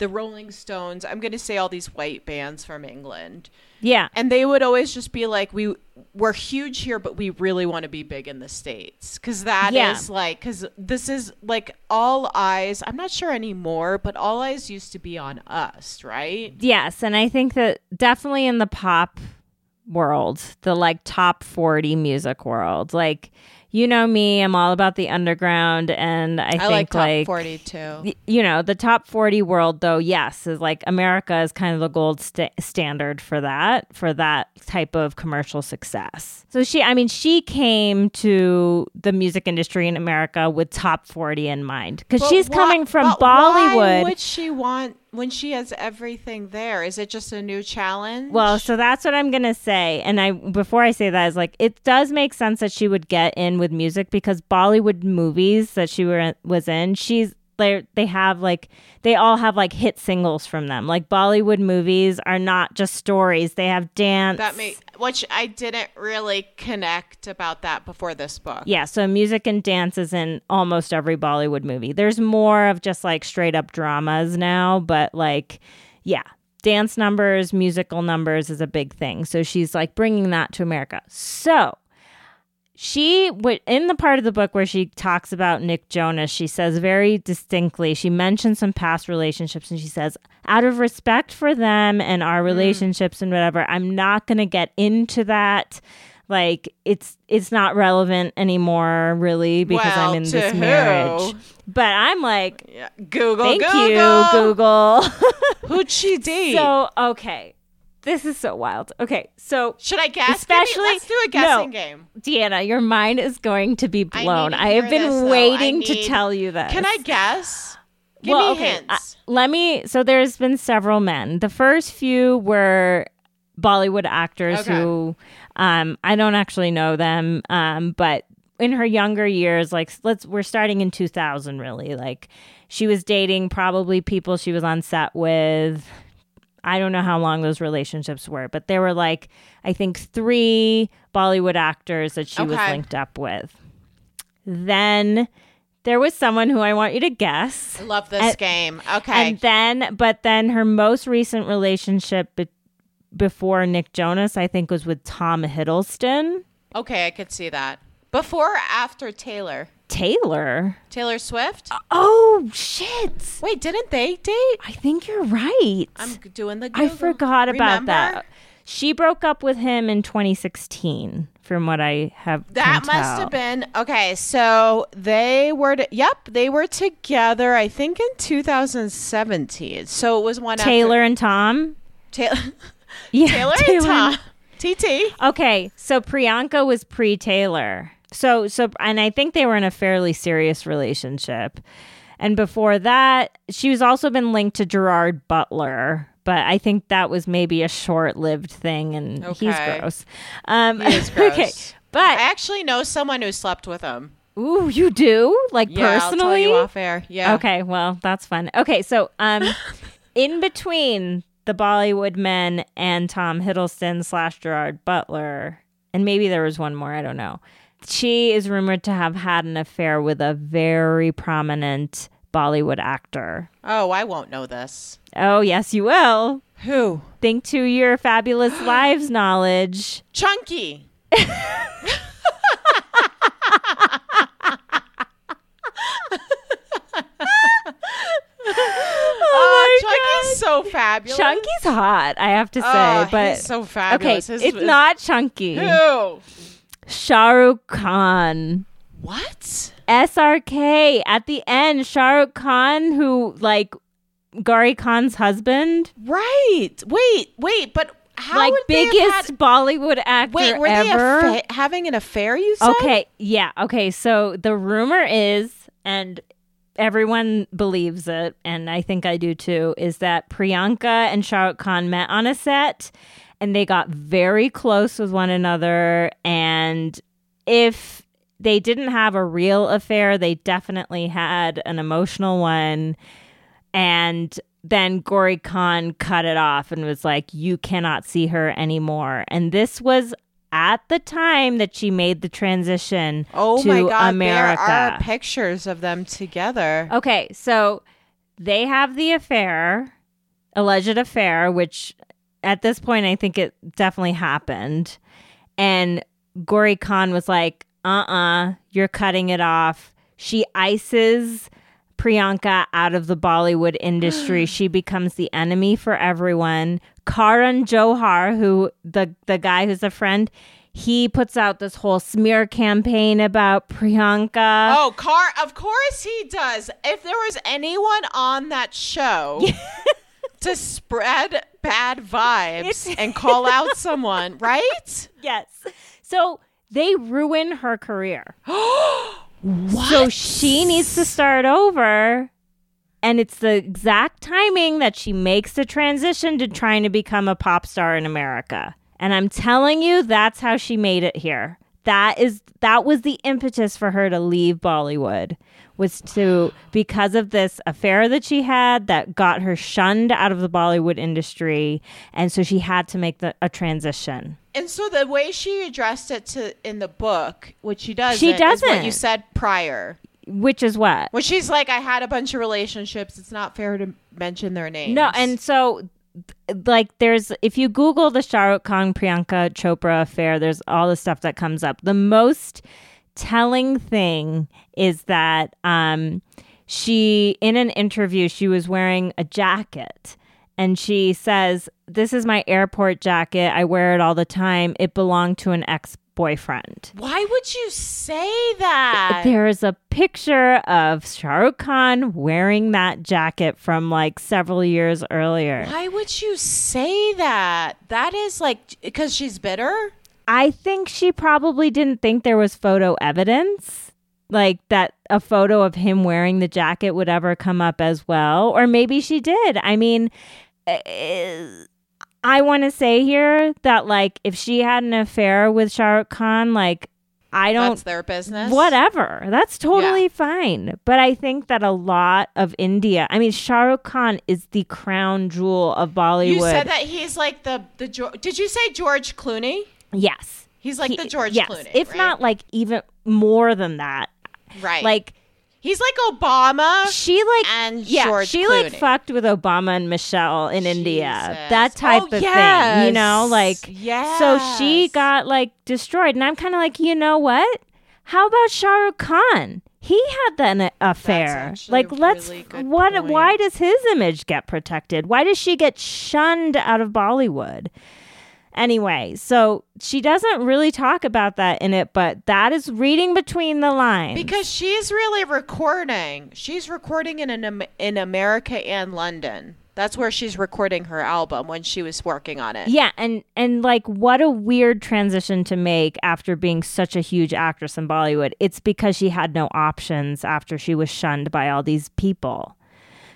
Speaker 2: the Rolling Stones. I'm gonna say all these white bands from England.
Speaker 1: yeah,
Speaker 2: and they would always just be like we we're huge here but we really want to be big in the states because that is
Speaker 1: Yeah.
Speaker 2: like because this is like all eyes i'm not sure anymore but all eyes used to be on us right
Speaker 1: Yes, and I think that definitely in the pop world, the like top 40 music world, like you know me, I'm all about the underground and I,
Speaker 2: i,
Speaker 1: think
Speaker 2: like top
Speaker 1: like
Speaker 2: 42
Speaker 1: y- you know, the top 40 world though, yes, is like America is kind of the gold sta- standard for that, for that type of commercial success. So she I mean, she came to the music industry in America with top 40 in mind cuz she's
Speaker 2: why-
Speaker 1: coming from
Speaker 2: but why
Speaker 1: Bollywood.
Speaker 2: would she want when she has everything there is it just a new challenge
Speaker 1: Well, so that's what I'm gonna say, and I before I say that is like it does make sense that she would get in with music because Bollywood movies that she were was in, she's they they have like they all have like hit singles from them. Like Bollywood movies are not just stories; they have dance.
Speaker 2: that may which i didn't really connect about that before this book
Speaker 1: yeah, so music and dance is in almost every Bollywood movie. There's more of just like straight up dramas now, but like, yeah, dance numbers, musical numbers is a big thing. So she's like bringing that to America. So she would in the part of the book where she talks about Nick Jonas, she says very distinctly, she mentions some past relationships and she says, out of respect for them and our mm. relationships and whatever, I'm not gonna get into that. Like it's it's not relevant anymore, really, because
Speaker 2: Well,
Speaker 1: I'm in this
Speaker 2: who?
Speaker 1: marriage. But I'm like,
Speaker 2: yeah. google
Speaker 1: thank
Speaker 2: google.
Speaker 1: you, Google.
Speaker 2: who'd she date
Speaker 1: so okay. This is so wild. Okay, so
Speaker 2: Should I guess?
Speaker 1: Especially-
Speaker 2: let's do a guessing
Speaker 1: no.
Speaker 2: game.
Speaker 1: Deanna, your mind is going to be blown.
Speaker 2: need to
Speaker 1: I, have been
Speaker 2: this,
Speaker 1: waiting
Speaker 2: I
Speaker 1: to tell you this.
Speaker 2: Can I guess? Give
Speaker 1: well,
Speaker 2: me
Speaker 1: okay.
Speaker 2: hints.
Speaker 1: uh, let me. So there's been several men. The first few were Bollywood actors
Speaker 2: Okay.
Speaker 1: who um, I don't actually know them, um, but in her younger years, like let's we're starting in 2000, really. Like she was dating probably people she was on set with. I don't know how long those relationships were, but there were like I think three Bollywood actors that she was linked up with. Then there was someone who I want you to guess.
Speaker 2: I love this
Speaker 1: And-
Speaker 2: game. Okay.
Speaker 1: And then, but then her most recent relationship be- before Nick Jonas, I think, was with Tom Hiddleston.
Speaker 2: okay, I could see that. Before or after Taylor?
Speaker 1: Taylor.
Speaker 2: Taylor Swift?
Speaker 1: Uh, oh, shit.
Speaker 2: Wait, didn't they date?
Speaker 1: I think you're right.
Speaker 2: I'm doing the
Speaker 1: I forgot about
Speaker 2: Remember?
Speaker 1: that. She broke up with him in 2016, from what I have.
Speaker 2: That must have been okay. So they were, to, yep, they were together. I think in 2017. So it was one of
Speaker 1: Taylor and Tom.
Speaker 2: Taylor,
Speaker 1: Yeah,
Speaker 2: Taylor and Tom. TT.
Speaker 1: Okay, so Priyanka was pre Taylor. So so and I think they were in a fairly serious relationship. And before that, she was also been linked to Gerard Butler, but I think that was maybe a short-lived thing and he's gross. Um
Speaker 2: He gross.
Speaker 1: okay.
Speaker 2: I actually know someone who slept with him.
Speaker 1: ooh, you do? Like
Speaker 2: Yeah, I'll tell
Speaker 1: personally?
Speaker 2: you off air. Yeah.
Speaker 1: Okay, well, that's fun. Okay, so um in between the Bollywood men and Tom Hiddleston slash Gerard Butler, and maybe there was one more, I don't know. She is rumored to have had an affair with a very prominent Bollywood actor.
Speaker 2: Oh, I won't know this.
Speaker 1: Oh, yes, you will.
Speaker 2: Who?
Speaker 1: Think to your fabulous lives knowledge.
Speaker 2: Chunky. Oh, oh, Chunky's so fabulous.
Speaker 1: Chunky's hot, I have to oh, say,
Speaker 2: Oh,
Speaker 1: but
Speaker 2: he's so
Speaker 1: okay,
Speaker 2: fabulous. His-
Speaker 1: it's
Speaker 2: his-
Speaker 1: not Chunky.
Speaker 2: Who?
Speaker 1: Shah Rukh Khan.
Speaker 2: What?
Speaker 1: SRK at the end, Shahrukh Khan, who like Gauri Khan's husband,
Speaker 2: Right. Wait, wait, but how
Speaker 1: like
Speaker 2: would they have
Speaker 1: biggest
Speaker 2: had-
Speaker 1: Bollywood actor
Speaker 2: Wait, were
Speaker 1: ever.
Speaker 2: they affa- having an affair? You said.
Speaker 1: okay, yeah, okay. So the rumor is, and everyone believes it, and I think I do too, is that Priyanka and Shahrukh Khan met on a set, and they got very close with one another, and if they didn't have a real affair, they definitely had an emotional one. And then Gauri Khan cut it off and was like, You cannot see her anymore. And this was at the time that she made the transition
Speaker 2: Oh
Speaker 1: to
Speaker 2: my God!
Speaker 1: America.
Speaker 2: There are pictures of them together.
Speaker 1: Okay, so they have the affair, alleged affair, which at this point I think it definitely happened. And Gauri Khan was like, uh uh, you're cutting it off. She ices Priyanka out of the Bollywood industry. she becomes the enemy for everyone. Karan Johar, who the the guy who's a friend, he puts out this whole smear campaign about Priyanka.
Speaker 2: Oh, Car, of course he does. If there was anyone on that show to spread bad vibes and call out someone, right?
Speaker 1: Yes. So they ruin her career. So she needs to start over. And it's the exact timing that she makes the transition to trying to become a pop star in America. And I'm telling you, that's how she made it here. That is that was the impetus for her to leave Bollywood was to because of this affair that she had that got her shunned out of the Bollywood industry and so she had to make the, a transition.
Speaker 2: And so the way she addressed it to in the book, which she does,
Speaker 1: She
Speaker 2: is what
Speaker 1: doesn't.
Speaker 2: you said prior.
Speaker 1: Which is what?
Speaker 2: When she's like, I had a bunch of relationships. It's not fair to mention their names.
Speaker 1: No, and so like there's if you Google the Shah Rukh Khan Priyanka Chopra affair, there's all the stuff that comes up. The most telling thing is that um she in an interview she was wearing a jacket and she says this is my airport jacket i wear it all the time it belonged to an ex-boyfriend
Speaker 2: why would you say that?
Speaker 1: there is a picture of Shah Rukh Khan wearing that jacket from like several years earlier.
Speaker 2: Why would you say that? That is like because she's bitter.
Speaker 1: I think she probably didn't think there was photo evidence, like that a photo of him wearing the jacket would ever come up as well. Or maybe she did. I mean, eh, I want to say here that like if she had an affair with Shah Rukh Khan, like I don't
Speaker 2: That's their business.
Speaker 1: whatever. That's totally
Speaker 2: Yeah.
Speaker 1: fine. But I think that a lot of India, I mean, Shah Rukh Khan is the crown jewel of Bollywood.
Speaker 2: You said that he's like the the. Did you say George Clooney?
Speaker 1: Yes.
Speaker 2: He's like
Speaker 1: He-
Speaker 2: the George
Speaker 1: yes.
Speaker 2: Clooney,
Speaker 1: If
Speaker 2: right?
Speaker 1: not like even more than that.
Speaker 2: Right.
Speaker 1: Like
Speaker 2: he's like Obama.
Speaker 1: she like
Speaker 2: and
Speaker 1: yeah,
Speaker 2: George
Speaker 1: she like fucked with Obama and Michelle in India. That type
Speaker 2: Oh,
Speaker 1: of thing, you know,
Speaker 2: yes.
Speaker 1: like so she got like destroyed, and I'm kind of like, you know what? How about Shah Rukh Khan? He had an affair. Like, let's
Speaker 2: really
Speaker 1: what?
Speaker 2: point.
Speaker 1: Why does his image get protected? Why does she get shunned out of Bollywood? Anyway, so she doesn't really talk about that in it, but that is reading between the lines.
Speaker 2: because she's really recording. She's recording in an, in America and London. That's where she's recording her album when she was working on it.
Speaker 1: Yeah, and and like what a weird transition to make after being such a huge actress in Bollywood. It's because she had no options after she was shunned by all these people.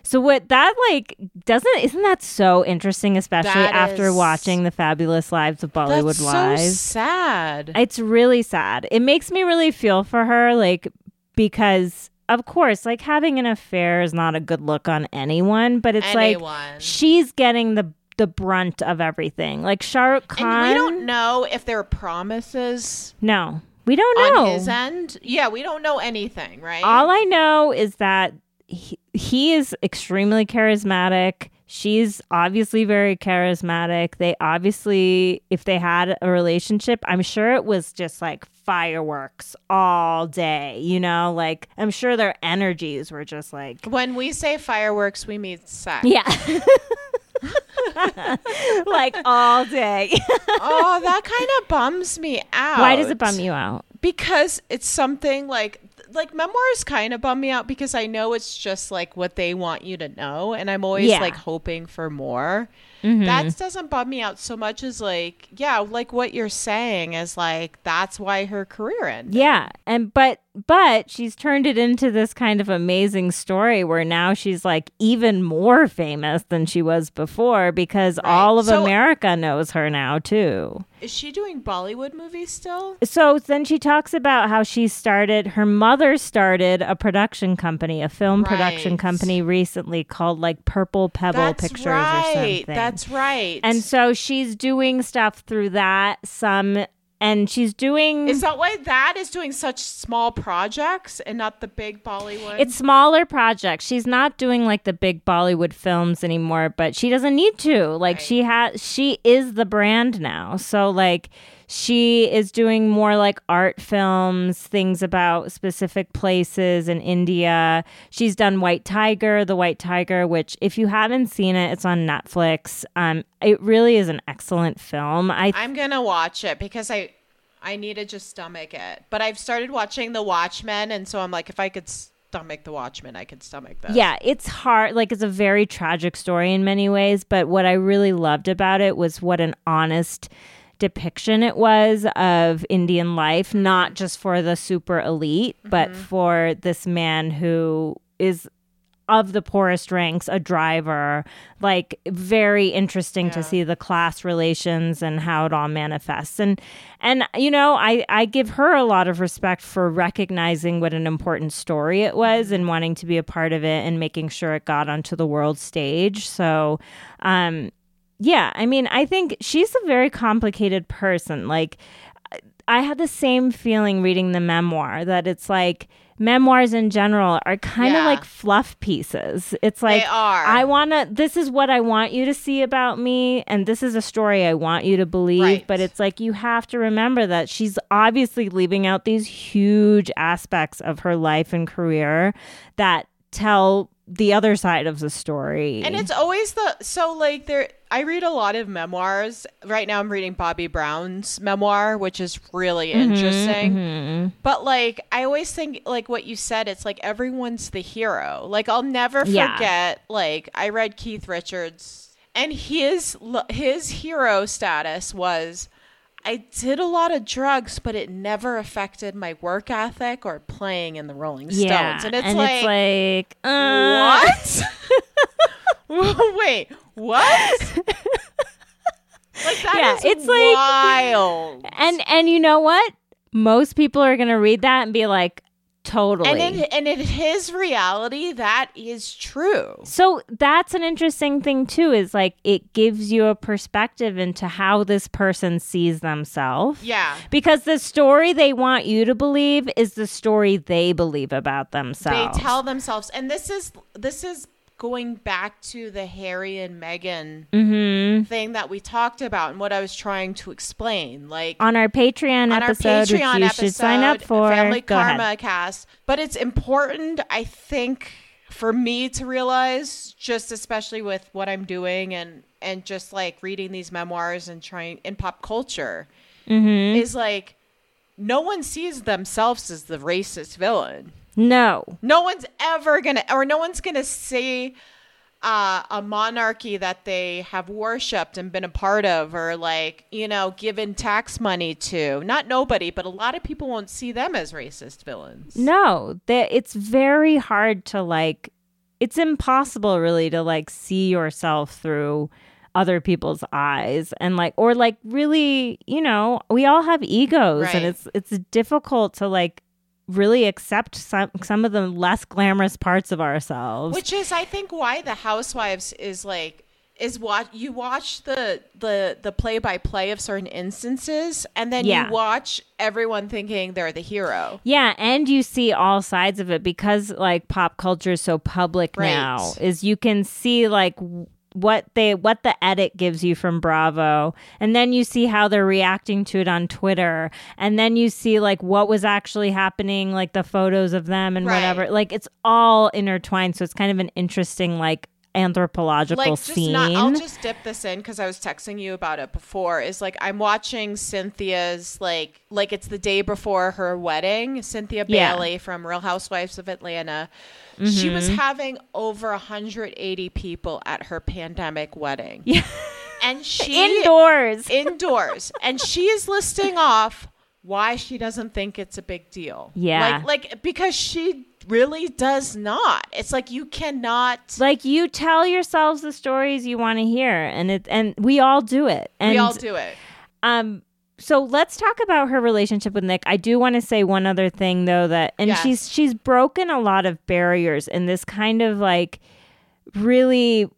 Speaker 1: So what that like doesn't isn't that so interesting especially
Speaker 2: That
Speaker 1: after
Speaker 2: is-
Speaker 1: watching the fabulous lives of Bollywood
Speaker 2: That's so sad.
Speaker 1: It's really sad. It makes me really feel for her like because of course like having an affair is not a good look on anyone, but it's like she's getting the the brunt of everything. Like Shah Rukh Khan.
Speaker 2: and we don't know if there are promises
Speaker 1: No, we don't know.
Speaker 2: on his end. Yeah, we don't know anything, right?
Speaker 1: All I know is that he, he is extremely charismatic. She's obviously very charismatic. They obviously, if they had a relationship, I'm sure it was just like fireworks all day, you know? Like, I'm sure their energies were just like,
Speaker 2: when we say fireworks, we mean sex.
Speaker 1: yeah. like all day.
Speaker 2: oh, that kind of bums me out.
Speaker 1: Why does it bum you out?
Speaker 2: Because it's something like like memoirs kind of bum me out because I know it's just like what they want you to know and I'm always
Speaker 1: Yeah.
Speaker 2: like hoping for more.
Speaker 1: Mhm.
Speaker 2: That doesn't bum me out so much as like yeah, like what you're saying is like that's why her career ended.
Speaker 1: Yeah, and but but she's turned it into this kind of amazing story where now she's like even more famous than she was before because all of
Speaker 2: So-
Speaker 1: America knows her now too.
Speaker 2: Is she doing Bollywood movies still?
Speaker 1: So then she talks about how she started her mother started a production company, a film production company recently called like Purple Pebble
Speaker 2: That's
Speaker 1: Pictures or something.
Speaker 2: That's right.
Speaker 1: and so she's doing stuff through that some and she's doing
Speaker 2: is that why that is doing such small projects and not the big Bollywood?
Speaker 1: It's smaller projects. She's not doing like the big Bollywood films anymore, but she doesn't need to. Like
Speaker 2: Right.
Speaker 1: she has she is the brand now. So like she is doing more like art films, things about specific places in India. She's done White Tiger, The White Tiger, which if you haven't seen it, it's on Netflix. Um it really is an excellent film. I
Speaker 2: I'm gonna watch it because I I need to just stomach it. But I've started watching The Watchmen, and so I'm like, if I could stomach The Watchmen, I could stomach this.
Speaker 1: Yeah, it's hard. Like, it's a very tragic story in many ways. But what I really loved about it was what an honest depiction it was of Indian life, not just for the super elite, but for this man who is of the poorest ranks, a driver. Like, very interesting to see the class relations and how it all manifests. And, and you know, I, I give her a lot of respect for recognizing what an important story it was and wanting to be a part of it and making sure it got onto the world stage. So, um, yeah, I mean, I think she's a very complicated person. Like, I had the same feeling reading the memoir that it's like memoirs in general are kind of
Speaker 2: Yeah.
Speaker 1: like fluff pieces. It's like
Speaker 2: are.
Speaker 1: I want to this is what I want you to see about me and this is a story I want you to believe,
Speaker 2: Right.
Speaker 1: but it's like you have to remember that she's obviously leaving out these huge aspects of her life and career that tell the other side of the story.
Speaker 2: And it's always the so like there I read a lot of memoirs. Right now I'm reading Bobby Brown's memoir, which is really
Speaker 1: Mm-hmm,
Speaker 2: interesting. But like I always think like what you said, it's like everyone's the hero. Like I'll never
Speaker 1: Yeah.
Speaker 2: forget like I read Keith Richards and his his hero status was I did a lot of drugs, but it never affected my work ethic or playing in the Rolling Stones.
Speaker 1: yeah,
Speaker 2: And it's like,
Speaker 1: like, uh,
Speaker 2: what? Wait, what? Like that
Speaker 1: Yeah,
Speaker 2: is
Speaker 1: it's like-
Speaker 2: wild.
Speaker 1: And and you know what? Most people are going to read that and be like, totally.
Speaker 2: And in, and in his reality, that is true.
Speaker 1: So that's an interesting thing too is like it gives you a perspective into how this person sees themselves.
Speaker 2: Yeah.
Speaker 1: Because the story they want you to believe is the story they believe about themselves.
Speaker 2: They tell themselves, and this is this is going back to the Harry and Meghan
Speaker 1: Mhm.
Speaker 2: thing that we talked about and what I was trying to explain. Like
Speaker 1: on our Patreon
Speaker 2: on our
Speaker 1: episode, which
Speaker 2: Patreon
Speaker 1: you
Speaker 2: episode,
Speaker 1: should sign up for.
Speaker 2: Family
Speaker 1: Go
Speaker 2: Karma
Speaker 1: ahead.
Speaker 2: Cast. But it's important, I think, for me to realize, just especially with what I'm doing and and just like reading these memoirs and trying in pop culture,
Speaker 1: Mm-hmm.
Speaker 2: is like no one sees themselves as the racist villain.
Speaker 1: No.
Speaker 2: No one's ever gonna, or no one's gonna see uh, a monarchy that they have worshipped and been a part of, or like you know, given tax money to. Not nobody, but a lot of people won't see them as racist villains.
Speaker 1: No, that it's very hard to like it's impossible really to like see yourself through other people's eyes and like or like really, you know, we all have egos
Speaker 2: Right.
Speaker 1: and it's it's difficult to like really accept some some of the less glamorous parts of ourselves.
Speaker 2: Which is, I think, why the Housewives is like is what you watch the the the play by play of certain instances, and then
Speaker 1: Yeah.
Speaker 2: you watch everyone thinking they're the hero.
Speaker 1: Yeah, and you see all sides of it because like pop culture is so public
Speaker 2: Right.
Speaker 1: now. Is you can see like w- what they what the edit gives you from Bravo, and then you see how they're reacting to it on Twitter, and then you see like what was actually happening, like the photos of them and
Speaker 2: Right.
Speaker 1: whatever. Like it's all intertwined, so it's kind of an interesting like anthropological
Speaker 2: like just
Speaker 1: scene.
Speaker 2: not i'll just dip this in because i was texting you about it before is like i'm watching cynthia's like like it's the day before her wedding cynthia
Speaker 1: Yeah.
Speaker 2: bailey from real housewives of atlanta she was
Speaker 1: Mm-hmm.
Speaker 2: having over 180 people at her pandemic wedding
Speaker 1: Yeah.
Speaker 2: and she
Speaker 1: Indoors.
Speaker 2: indoors and she is listing off why she doesn't think it's a big deal
Speaker 1: Yeah.
Speaker 2: like like because she really does not it's like you cannot
Speaker 1: like you tell yourselves the stories you want to hear and it and we all do it and
Speaker 2: we all do it
Speaker 1: Um, so let's talk about her relationship with Nick. I do want to say one other thing though that and
Speaker 2: Yes.
Speaker 1: she's she's broken a lot of barriers in this kind of like really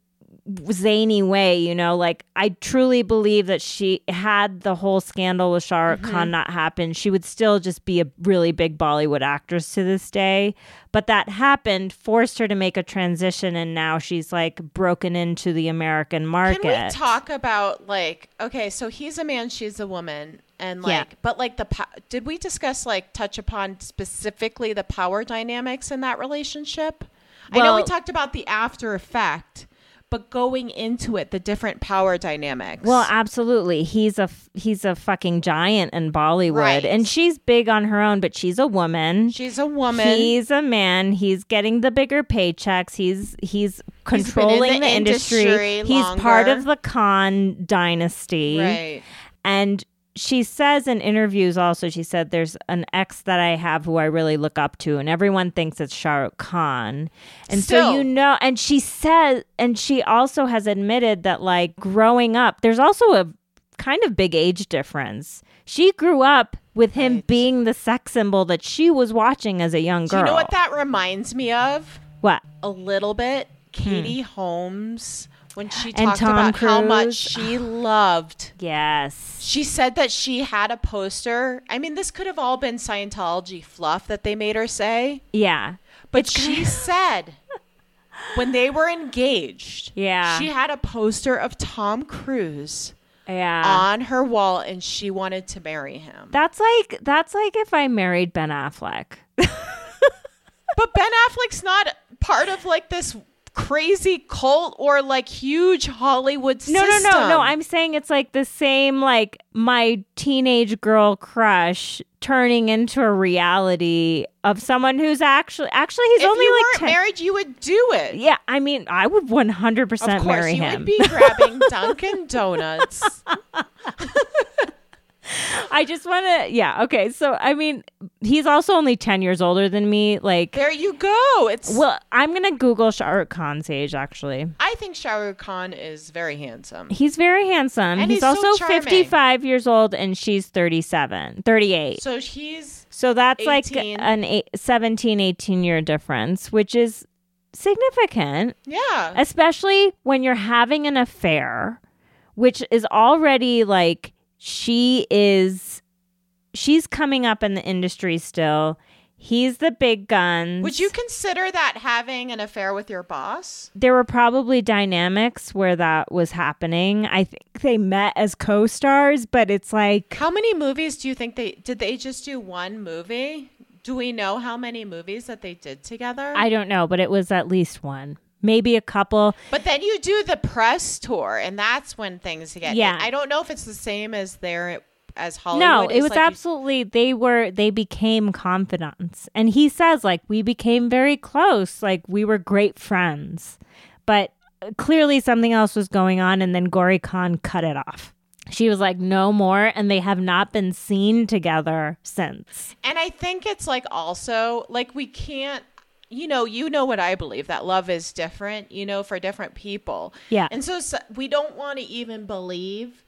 Speaker 1: zany way, you know, like I truly believe that she had the whole scandal with Shah Rukh
Speaker 2: Mm-hmm.
Speaker 1: Khan not happen, she would still just be a really big Bollywood actress to this day. But that happened, forced her to make a transition, and now she's like broken into the American market.
Speaker 2: Can we talk about like okay, so he's a man, she's a woman, and like,
Speaker 1: Yeah.
Speaker 2: but like the po- did we discuss like touch upon specifically the power dynamics in that relationship? I know we talked about the after effect, but going into it, the different power dynamics.
Speaker 1: Well, absolutely. He's a he's a fucking giant in Bollywood,
Speaker 2: Right.
Speaker 1: and she's big on her own, but she's a woman.
Speaker 2: she's a woman.
Speaker 1: He's a man. He's getting the bigger paychecks. He's he's controlling
Speaker 2: the
Speaker 1: the, industry.
Speaker 2: industry
Speaker 1: He's part of the Khan dynasty.
Speaker 2: right.
Speaker 1: And she says in interviews also, she said, There's an ex that I have who I really look up to, and everyone thinks it's Shah Rukh Khan. And so you know, and she said, and she also has admitted that, like, growing up, there's also a kind of big age difference. She grew up with him
Speaker 2: Right.
Speaker 1: being the sex symbol that she was watching as a young
Speaker 2: Do
Speaker 1: girl.
Speaker 2: you know what that reminds me of?
Speaker 1: What?
Speaker 2: a little bit hmm. Katie Holmes when she talked
Speaker 1: Tom
Speaker 2: about how much she loved.
Speaker 1: Yes.
Speaker 2: She said that she had a poster. I mean, this could have all been Scientology fluff that they made her say,
Speaker 1: Yeah.
Speaker 2: but
Speaker 1: It's
Speaker 2: she said when they were engaged,
Speaker 1: Yeah.
Speaker 2: she had a poster of Tom Cruise
Speaker 1: Yeah.
Speaker 2: on her wall and she wanted to marry him.
Speaker 1: that's like that's like if I married Ben Affleck.
Speaker 2: But Ben Affleck's not part of like this crazy cult or like huge Hollywood
Speaker 1: No,
Speaker 2: system.
Speaker 1: no, no, no. I'm saying it's like the same, like my teenage girl crush turning into a reality of someone who's actually, actually, he's
Speaker 2: if
Speaker 1: only
Speaker 2: you
Speaker 1: like
Speaker 2: weren't
Speaker 1: 10.
Speaker 2: married, you would do it.
Speaker 1: Yeah, I mean, I would 100%
Speaker 2: of course,
Speaker 1: marry
Speaker 2: you
Speaker 1: him.
Speaker 2: would be grabbing Dunkin' Donuts.
Speaker 1: I just want to, yeah, okay. So, I mean, he's also only 10 years older than me. Like,
Speaker 2: There you go. It's
Speaker 1: well, I'm going to Google Shah Rukh Khan's age, actually.
Speaker 2: I think Shah Rukh Khan is very handsome.
Speaker 1: He's very handsome.
Speaker 2: And
Speaker 1: he's,
Speaker 2: he's so
Speaker 1: also
Speaker 2: charming.
Speaker 1: 55 years old and she's 37, 38.
Speaker 2: So he's
Speaker 1: So that's like
Speaker 2: 18.
Speaker 1: an eight, 17, 18 year difference, which is significant,
Speaker 2: yeah.
Speaker 1: especially when you're having an affair, which is already like she is, she's coming up in the industry still. He's the big guns.
Speaker 2: Would you consider that having an affair with your boss?
Speaker 1: there were probably dynamics where that was happening. I think they met as co stars, but it's like,
Speaker 2: How many movies do you think they did they just do one movie? Do we know how many movies that they did together?
Speaker 1: I don't know, but it was at least one, maybe a couple.
Speaker 2: but then you do the press tour and that's when things get
Speaker 1: Yeah.
Speaker 2: I don't know if it's the same as there as Hollywood.
Speaker 1: No, it was
Speaker 2: like you-
Speaker 1: absolutely they were they became confidants. And he says like we became very close, like we were great friends. But uh, clearly something else was going on and then Gauri Khan cut it off. She was like no more and they have not been seen together since.
Speaker 2: And I think it's like also like we can't you know, you know what I believe that love is different, you know, for different people.
Speaker 1: Yeah.
Speaker 2: And so, so we don't want to even believe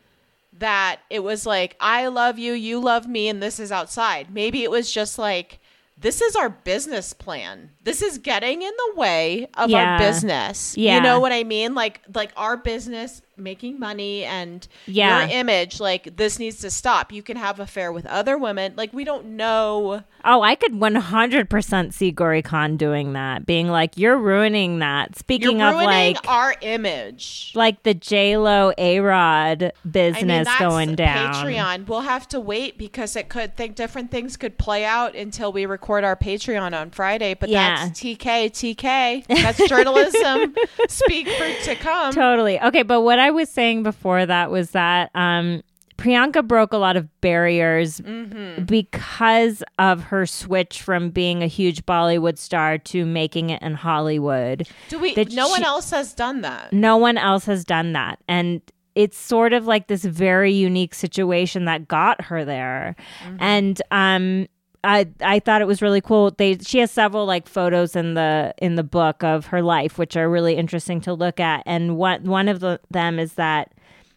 Speaker 2: that it was like I love you, you love me and this is outside. Maybe it was just like this is our business plan. This is getting in the way of
Speaker 1: Yeah.
Speaker 2: our business.
Speaker 1: Yeah.
Speaker 2: You know what I mean? Like like our business making money and
Speaker 1: Yeah.
Speaker 2: your image like this needs to stop. You can have affair with other women. Like we don't know
Speaker 1: Oh, I could 100% see Gauri Khan doing that, being like, "You're ruining that." Speaking
Speaker 2: you're
Speaker 1: of like,
Speaker 2: our image.
Speaker 1: like the J Lo A Rod
Speaker 2: I mean,
Speaker 1: business going down.
Speaker 2: Patreon. We'll have to wait because it could think different things could play out until we record our Patreon on Friday. But
Speaker 1: Yeah.
Speaker 2: TK, TK. That's journalism. Speak for to come.
Speaker 1: Totally. Okay, but what I was saying before that was that um Priyanka broke a lot of barriers
Speaker 2: Mm-hmm.
Speaker 1: because of her switch from being a huge Bollywood star to making it in Hollywood.
Speaker 2: Do we?
Speaker 1: that
Speaker 2: No one else has done that.
Speaker 1: No one else has done that. And it's sort of like this very unique situation that got her there.
Speaker 2: Mm-hmm.
Speaker 1: And um I I thought it was really cool. They she has several like photos in the in the book of her life which are really interesting to look at. And one one of the, them is that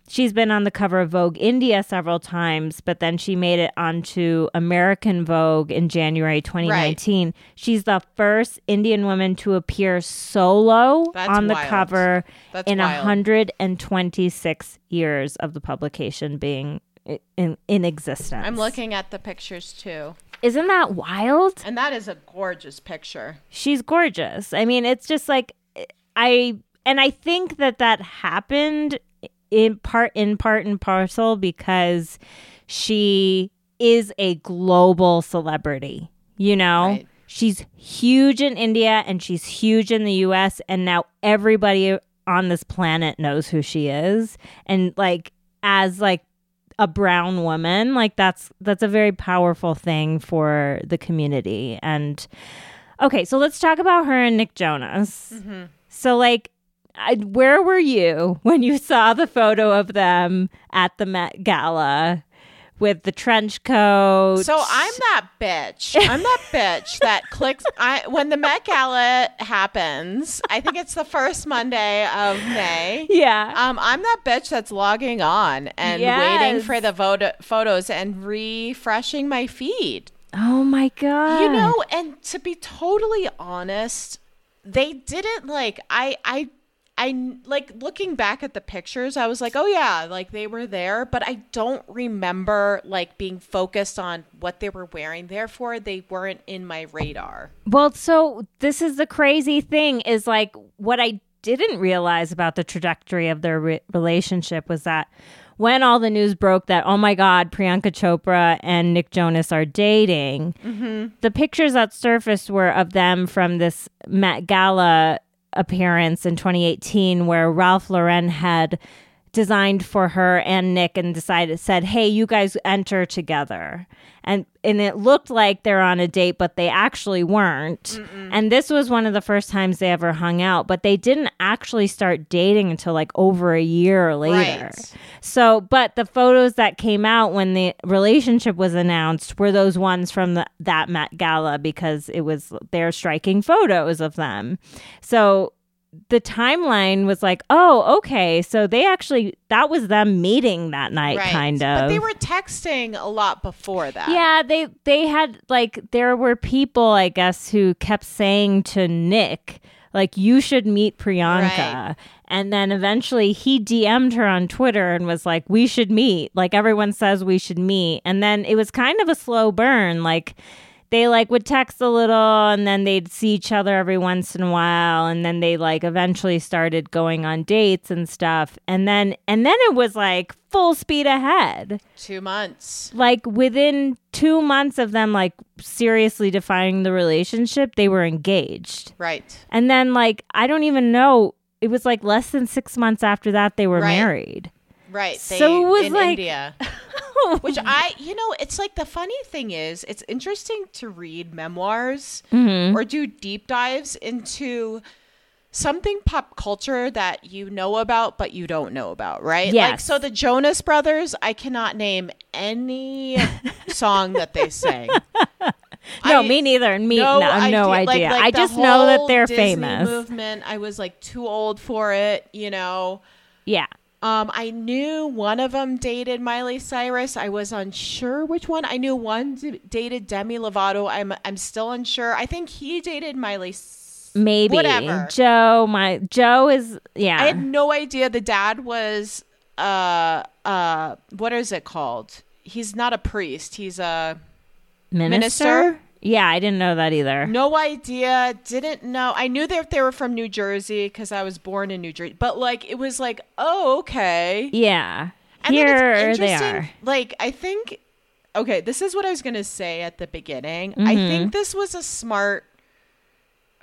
Speaker 1: she's been on the cover of Vogue India several times, but then she made it onto American Vogue in January 2019. She's the first Indian woman to appear solo
Speaker 2: That's
Speaker 1: on the
Speaker 2: wild.
Speaker 1: cover
Speaker 2: That's
Speaker 1: in
Speaker 2: wild.
Speaker 1: 126 years of the publication being in in existence.
Speaker 2: I'm looking at the pictures too,
Speaker 1: Isn't that wild?
Speaker 2: and that is a gorgeous picture.
Speaker 1: She's gorgeous. I mean, it's just like I and I think that that happened in part in part and parcel because she is a global celebrity. You know?
Speaker 2: Right.
Speaker 1: She's huge in India and she's huge in the US and now everybody on this planet knows who she is and like as like a brown woman like that's that's a very powerful thing for the community. And okay so let's talk about her and nick jonas. Mm-hmm. So like I, where were you when you saw the photo of them at the met gala with the trench coat
Speaker 2: So I'm that bitch. I'm that bitch that clicks. I when the Met Gala happens, I think it's the first Monday of May.
Speaker 1: yeah
Speaker 2: Um, I'm that bitch that's logging on and waiting for the vote- photos and refreshing my feed.
Speaker 1: oh my god
Speaker 2: You know, and to be totally honest, they didn't like I I I like looking back at the pictures, I was like, "Oh yeah, like they were there," but I don't remember like being focused on what they were wearing. Therefore, they weren't in my radar.
Speaker 1: Well, so this is the crazy thing is like what I didn't realize about the trajectory of their re- relationship was that when all the news broke that oh my god Priyanka Chopra and Nick Jonas are dating, mm-hmm. the pictures that surfaced were of them from this Met Gala appearance in 2018 where Ralph Lauren had designed for her and Nick and decided said, "Hey, you guys enter together." And and it looked like they're on a date, but they actually weren't. And this was one of the first times they ever hung out, but they didn't actually start dating until like over a year later.
Speaker 2: Right.
Speaker 1: So, but the photos that came out when the relationship was announced were those ones from the, that Met Gala because it was their striking photos of them. So the timeline was like, oh, okay. So they actually, that was them meeting that night,
Speaker 2: Right.
Speaker 1: kind of.
Speaker 2: But they were texting a lot before that.
Speaker 1: Yeah, they they had like there were people I guess who kept saying to Nick like you should meet Priyanka.
Speaker 2: Right.
Speaker 1: And then eventually he DM'd her on Twitter and was like we should meet. Like everyone says we should meet. And then it was kind of a slow burn like they like would text a little and then they'd see each other every once in a while and then they like eventually started going on dates and stuff. And then and then it was like full speed ahead
Speaker 2: Two months.
Speaker 1: like within two months of them like seriously defining the relationship they were engaged
Speaker 2: Right.
Speaker 1: and then like i don't even know it was like less than six months after that they were
Speaker 2: Right.
Speaker 1: married
Speaker 2: Right. They,
Speaker 1: So it was
Speaker 2: in
Speaker 1: like-
Speaker 2: India. Which I, you know, it's like the funny thing is, it's interesting to read memoirs
Speaker 1: Mm-hmm.
Speaker 2: or do deep dives into something pop culture that you know about but you don't know about, right? Like so the Jonas Brothers, I cannot name any song that they sang.
Speaker 1: no
Speaker 2: I-
Speaker 1: me neither and me no, no idea,
Speaker 2: Like- like
Speaker 1: i just know that they're
Speaker 2: Disney
Speaker 1: famous
Speaker 2: Movement. I was like too old for it, you know.
Speaker 1: yeah
Speaker 2: Um, I knew one of them dated Miley Cyrus. I was unsure which one. I knew one d- dated Demi Lovato. I'm I'm still unsure. I think he dated Miley. S-
Speaker 1: maybe
Speaker 2: Whatever.
Speaker 1: joe my joe is yeah
Speaker 2: I had no idea the dad was uh uh what is it called? He's not a priest. He's a
Speaker 1: minister?
Speaker 2: minister?
Speaker 1: Yeah i didn't know that either
Speaker 2: no idea. Didn't know. I knew that they were from New Jersey because I was born in New Jersey. But like it was like, oh okay.
Speaker 1: yeah
Speaker 2: And
Speaker 1: here they are
Speaker 2: Like, I think, okay, this is what I was going to say at the beginning. I
Speaker 1: Mm-hmm.
Speaker 2: think this was a smart,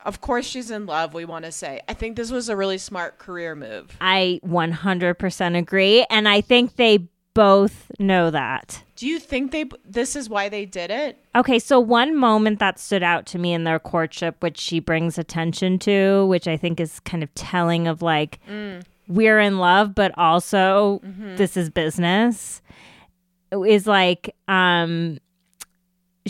Speaker 2: of course, she's in love, we want to say. I think this was a really smart career move.
Speaker 1: I 100% agree. And I think they both know that.
Speaker 2: Do you think they, this is why they did it?
Speaker 1: Okay, so one moment that stood out to me in their courtship, which she brings attention to, which I think is kind of telling of like, we're in love, but also this is business, is like, um,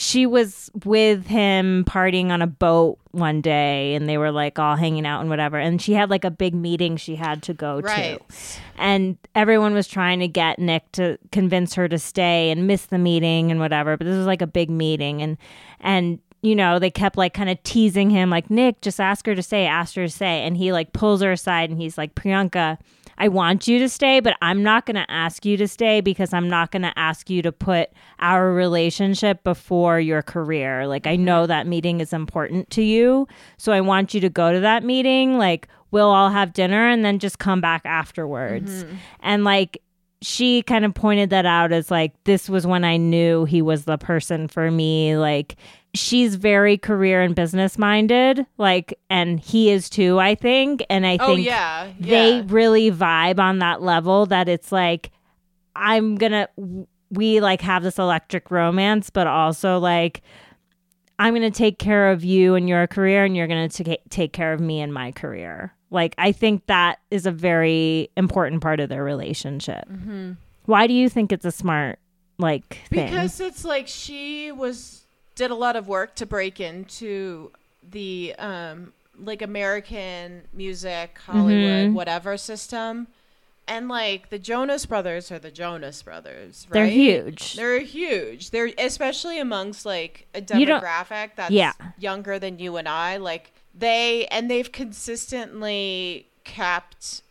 Speaker 1: she was with him partying on a boat one day and they were like all hanging out and whatever and she had like a big meeting she had to go
Speaker 2: Right.
Speaker 1: to and everyone was trying to get Nick to convince her to stay and miss the meeting and whatever but this was like a big meeting and and you know they kept like kind of teasing him like Nick just ask her to stay ask her to stay and he like pulls her aside and he's like Priyanka I want you to stay, but I'm not going to ask you to stay because I'm not going to ask you to put our relationship before your career. Like, I know that meeting is important to you. So I want you to go to that meeting. Like, we'll all have dinner and then just come back afterwards. Mm-hmm. And like, she kind of pointed that out as like, this was when I knew he was the person for me. Like, she's very career and business minded, like, and he is too, I think. And I
Speaker 2: Oh,
Speaker 1: think
Speaker 2: yeah.
Speaker 1: they really vibe on that level that it's like i'm gonna we like have this electric romance but also like i'm gonna take care of you and your career and you're gonna ta- take care of me and my career like i think that is a very important part of their relationship mm-hmm. why do you think it's a smart like thing
Speaker 2: Because it's like she was, did a lot of work to break into the, um, like American music, Hollywood,
Speaker 1: Mhm.
Speaker 2: whatever system. And like the Jonas Brothers are the Jonas Brothers, right?
Speaker 1: they're huge
Speaker 2: They're huge. They're especially amongst like a demographic that's
Speaker 1: Yeah.
Speaker 2: younger than you and I. Like they and they've consistently kept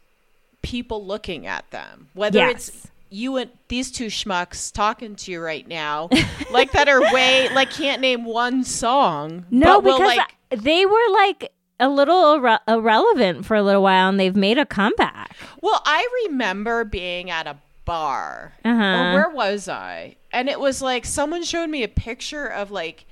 Speaker 2: people looking at them. Whether
Speaker 1: Yes.
Speaker 2: it's you and these two schmucks talking to you right now, like that are way like can't name one song.
Speaker 1: no
Speaker 2: will,
Speaker 1: because
Speaker 2: like
Speaker 1: they were like a little irre- irrelevant for a little while and they've made a comeback
Speaker 2: Well, I remember being at a bar.
Speaker 1: Uh-huh.
Speaker 2: Or where was I? And it was like someone showed me a picture of like,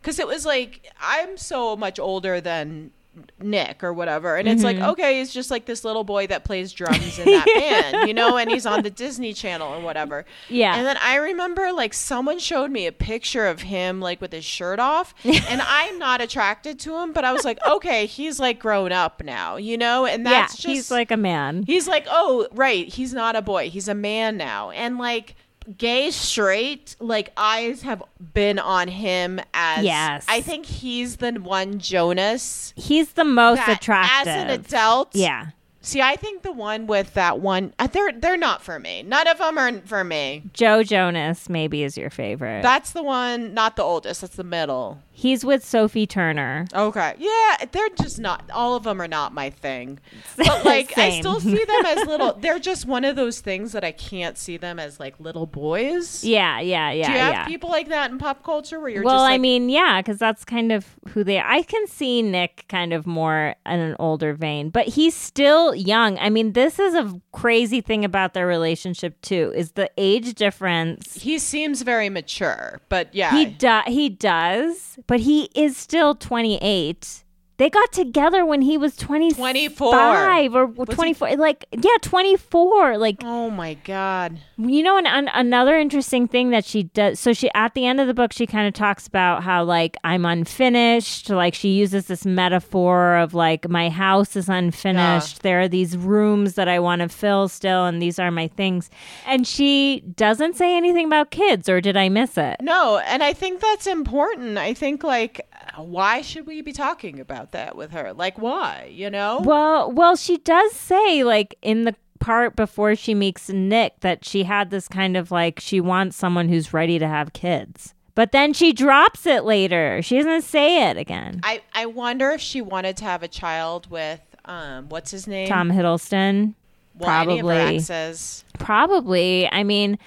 Speaker 2: because it was like I'm so much older than Nick or whatever. And it's like,
Speaker 1: Mm-hmm.
Speaker 2: okay, he's just like this little boy that plays drums in that band, you know, and he's on the Disney Channel or whatever.
Speaker 1: Yeah.
Speaker 2: And then I remember like someone showed me a picture of him like with his shirt off, and I'm not attracted to him, but I was like, okay, he's like grown up now, you know, and
Speaker 1: yeah,
Speaker 2: that's just
Speaker 1: he's like a man.
Speaker 2: He's like, oh, right. He's not a boy. He's a man now. And like, gay, straight, like, eyes have been on him as.
Speaker 1: Yes.
Speaker 2: I think he's the one Jonas.
Speaker 1: He's the most attractive.
Speaker 2: As an adult.
Speaker 1: yeah.
Speaker 2: See, I think the one with that one, uh, they're they're not for me. None of them are for me.
Speaker 1: Joe Jonas maybe is your favorite.
Speaker 2: That's the one, not the oldest. That's the middle.
Speaker 1: He's with Sophie Turner.
Speaker 2: Okay. Yeah, they're just not. All of them are not my thing. But like, I still see them as little. They're just one of those things that I can't see them as like little boys.
Speaker 1: Yeah, yeah, yeah,
Speaker 2: Do you have
Speaker 1: yeah.
Speaker 2: people like that in pop culture where you're
Speaker 1: well,
Speaker 2: just like,
Speaker 1: I mean, yeah, because that's kind of who they are. I can see Nick kind of more in an older vein, but he's still young. I mean, this is a crazy thing about their relationship too, is the age difference.
Speaker 2: he seems very mature, but yeah,
Speaker 1: He do- he does, but he is still 28. They got together when he was 25
Speaker 2: 24.
Speaker 1: or
Speaker 2: he-
Speaker 1: 24. Like, yeah, 24. Like,
Speaker 2: oh my god,
Speaker 1: you know, an, an, another interesting thing that she does. So she at the end of the book, she kind of talks about how like I'm unfinished. Like she uses this metaphor of like my house is unfinished. There are these rooms that I want to fill still, and these are my things. And she doesn't say anything about kids, or did I miss it?
Speaker 2: no, and I think that's important. I think like, why should we be talking about that with her? Like, why? You know?
Speaker 1: Well, well, she does say like in the part before she meets Nick that she had this kind of like she wants someone who's ready to have kids. But then she drops it later. She doesn't say it again.
Speaker 2: I I wonder if she wanted to have a child with um, what's his name?
Speaker 1: Tom Hiddleston.
Speaker 2: Well, any of her
Speaker 1: probably. Probably. I mean,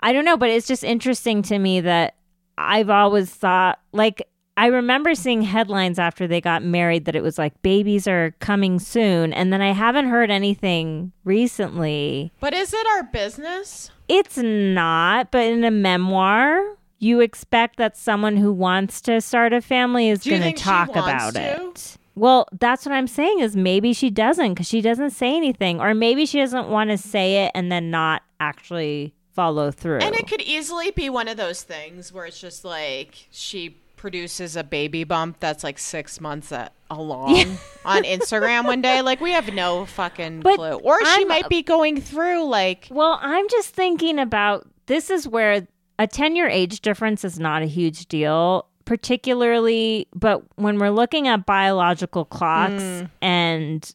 Speaker 1: I don't know, but it's just interesting to me that I've always thought like I remember seeing headlines after they got married that it was like babies are coming soon and then I haven't heard anything recently.
Speaker 2: But is it our business?
Speaker 1: It's not, but in a memoir, you expect that someone who wants to start a family is going to talk about
Speaker 2: to?
Speaker 1: it. Well, that's what I'm saying is maybe she doesn't because she doesn't say anything, or maybe she doesn't want to say it and then not actually follow through.
Speaker 2: And it could easily be one of those things where it's just like she produces a baby bump that's like six months along on Instagram one day. Like we have no fucking
Speaker 1: But
Speaker 2: clue. Or she
Speaker 1: I'm-
Speaker 2: might be going through like
Speaker 1: well, I'm just thinking about this is where a 10 year age difference is not a huge deal, particularly, but when we're looking at biological clocks
Speaker 2: Hmm.
Speaker 1: and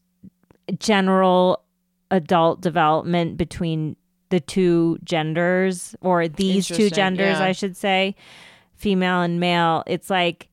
Speaker 1: general adult development between the two genders or these two genders,
Speaker 2: yeah.
Speaker 1: I should say, female and male, it's like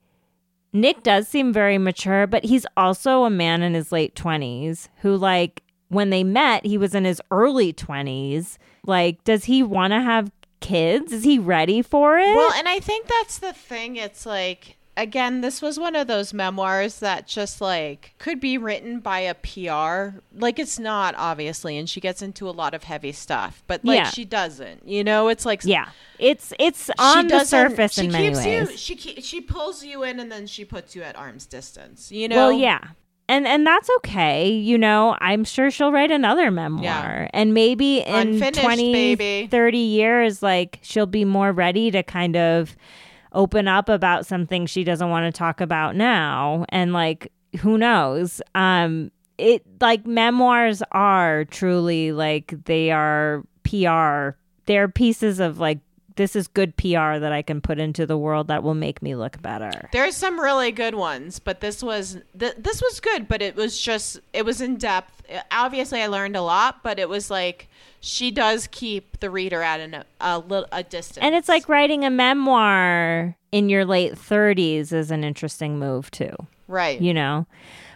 Speaker 1: Nick does seem very mature, but he's also a man in his late 20s who, like, when they met, he was in his early 20s. Like, does he want to have kids? Is he ready for it?
Speaker 2: Well, and I think that's the thing. It's like again, this was one of those memoirs that just like could be written by a PR. Like it's not obviously, and she gets into a lot of heavy stuff, but like
Speaker 1: Yeah.
Speaker 2: she doesn't. You know, it's like
Speaker 1: yeah, it's it's on the surface
Speaker 2: she
Speaker 1: in many
Speaker 2: keeps
Speaker 1: ways.
Speaker 2: You, she ke- she pulls you in and then she puts you at arm's distance. You know.
Speaker 1: Well, yeah. And and that's okay, you know. I'm sure she'll write another memoir.
Speaker 2: Yeah.
Speaker 1: And maybe in
Speaker 2: Unfinished,
Speaker 1: 20
Speaker 2: baby.
Speaker 1: 30 years like she'll be more ready to kind of open up about something she doesn't want to talk about now and like who knows. Um it like memoirs are truly like they are PR. They're pieces of like this is good PR that I can put into the world that will make me look better.
Speaker 2: There's some really good ones, but this was th- this was good, but it was just it was in depth. Obviously, I learned a lot, but it was like she does keep the reader at an, a little a distance.
Speaker 1: And it's like writing a memoir in your late 30s is an interesting move too,
Speaker 2: right,
Speaker 1: you know.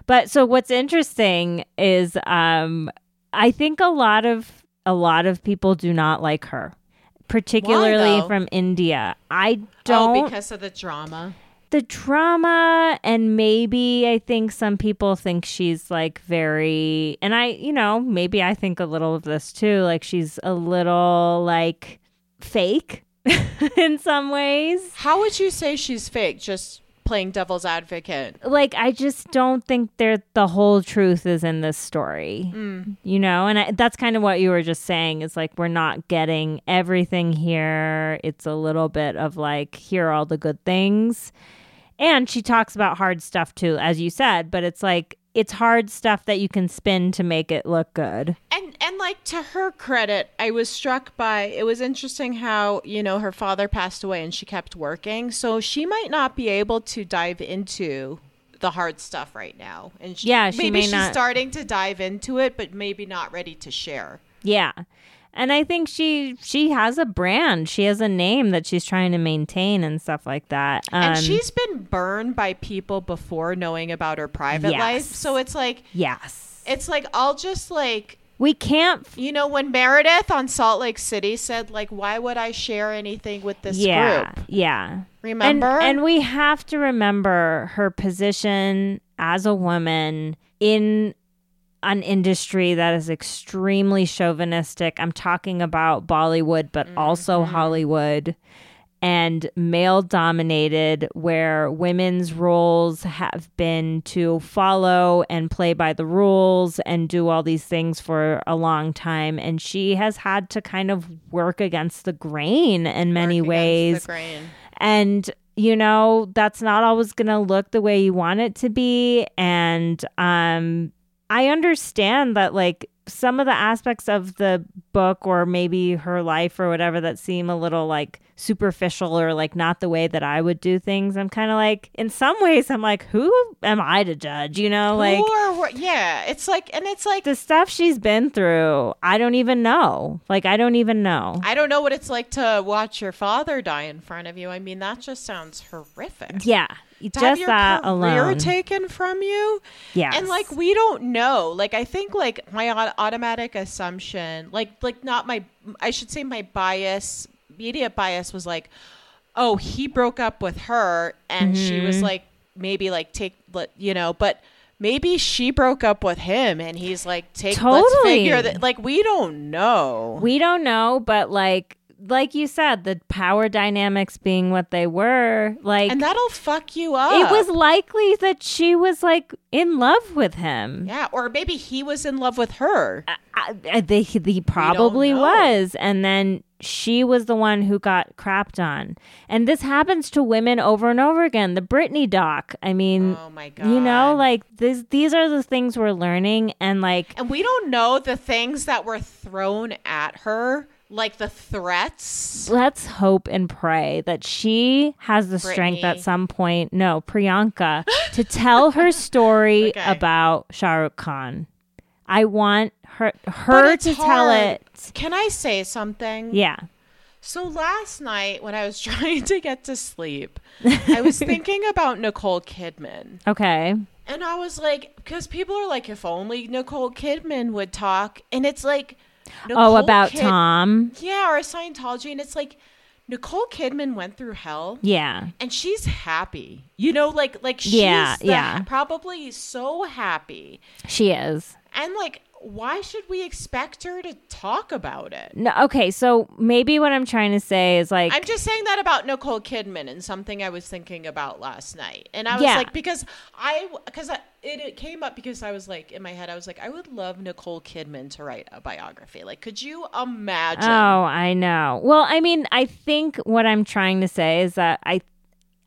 Speaker 1: But so what's interesting is um I think a lot of a lot of people do not like her, particularly from India. I don't
Speaker 2: oh, because of the drama.
Speaker 1: The drama and maybe I think some people think she's like very and I you know maybe I think a little of this too like she's a little like fake in some ways
Speaker 2: How would you say she's fake? Just playing devil's advocate.
Speaker 1: like I just don't think there the whole truth is in this story. Mm. You know, and I, that's kind of what you were just saying is like we're not getting everything here. It's a little bit of like here are all the good things. And she talks about hard stuff too as you said, but it's like it's hard stuff that you can spin to make it look good.
Speaker 2: And and like to her credit, I was struck by it was interesting how, you know, her father passed away and she kept working. So she might not be able to dive into the hard stuff right now. And she,
Speaker 1: Yeah, she
Speaker 2: maybe
Speaker 1: may
Speaker 2: she's
Speaker 1: not-
Speaker 2: starting to dive into it, but maybe not ready to share.
Speaker 1: Yeah. And I think she she has a brand. She has a name that she's trying to maintain and stuff like that. Um,
Speaker 2: And she's been burned by people before knowing about her private
Speaker 1: Yes.
Speaker 2: life. So it's like
Speaker 1: yes.
Speaker 2: it's like I'll just like
Speaker 1: We can't
Speaker 2: you know when Meredith on Salt Lake City said like why would I share anything with this
Speaker 1: yeah,
Speaker 2: group?
Speaker 1: Yeah.
Speaker 2: Remember?
Speaker 1: And, and we have to remember her position as a woman in an industry that is extremely chauvinistic. I'm talking about Bollywood, but also Hollywood and male dominated, where women's roles have been to follow and play by the rules and do all these things for a long time. And she has had to kind of work against the grain in many
Speaker 2: Work
Speaker 1: ways. and you know that's not always going to look the way you want it to be. And um i understand that like some of the aspects of the book or maybe her life or whatever that seem a little like superficial or like not the way that i would do things i'm kind of like in some ways i'm like who am i to judge you know like
Speaker 2: or yeah, it's like and it's like
Speaker 1: the stuff she's been through i don't even know like i don't even know
Speaker 2: I don't know what it's like to watch your father die in front of you. I mean, that just sounds horrific.
Speaker 1: yeah
Speaker 2: To have
Speaker 1: just
Speaker 2: your
Speaker 1: that
Speaker 2: career
Speaker 1: alone
Speaker 2: taken from you.
Speaker 1: yeah
Speaker 2: And like we don't know. Like I think like my automatic assumption, like like not my I should say my bias, immediate bias was like, "Oh, he broke up with her and she was
Speaker 1: Mm-hmm.
Speaker 2: like maybe like take let you know, but maybe she broke up with him and he's like take let's
Speaker 1: Totally.
Speaker 2: figure that like we don't know.
Speaker 1: We don't know, but like like you said, the power dynamics being what they were, like
Speaker 2: and that'll fuck you up.
Speaker 1: it was likely that she was like in love with him.
Speaker 2: yeah, or maybe he was in love with her.
Speaker 1: I, I, they, he probably was, and then she was the one who got crapped on. And this happens to women over and over again. The Britney doc. I mean,
Speaker 2: Oh my god.
Speaker 1: you know, like this. These are the things we're learning, and like
Speaker 2: And we don't know the things that were thrown at her, like the threats.
Speaker 1: let's hope and pray that she has the strength at some point, no, Priyanka, to tell her story
Speaker 2: Okay.
Speaker 1: about Shah Rukh Khan. I want her her to tell it.
Speaker 2: Can I say something?
Speaker 1: Yeah.
Speaker 2: So last night when I was trying to get to sleep, I was thinking about Nicole Kidman.
Speaker 1: Okay.
Speaker 2: And I was like, because people are like, if only Nicole Kidman would talk. And it's like,
Speaker 1: oh, about
Speaker 2: Kid-
Speaker 1: Tom.
Speaker 2: Yeah, or Scientology. And it's like, Nicole Kidman went through hell.
Speaker 1: Yeah.
Speaker 2: and she's happy. You know, like like she's
Speaker 1: Yeah,
Speaker 2: the-
Speaker 1: yeah.
Speaker 2: probably so happy.
Speaker 1: She is.
Speaker 2: And like why should we expect her to talk about it?
Speaker 1: No, okay, so maybe what I'm trying to say is like
Speaker 2: I'm just saying that about Nicole Kidman and something I was thinking about last night. And I was
Speaker 1: Yeah.
Speaker 2: like because I because it, it came up because I was like in my head I was like I would love Nicole Kidman to write a biography. Like could you imagine?
Speaker 1: Oh, I know. Well, I mean, I think what I'm trying to say is that I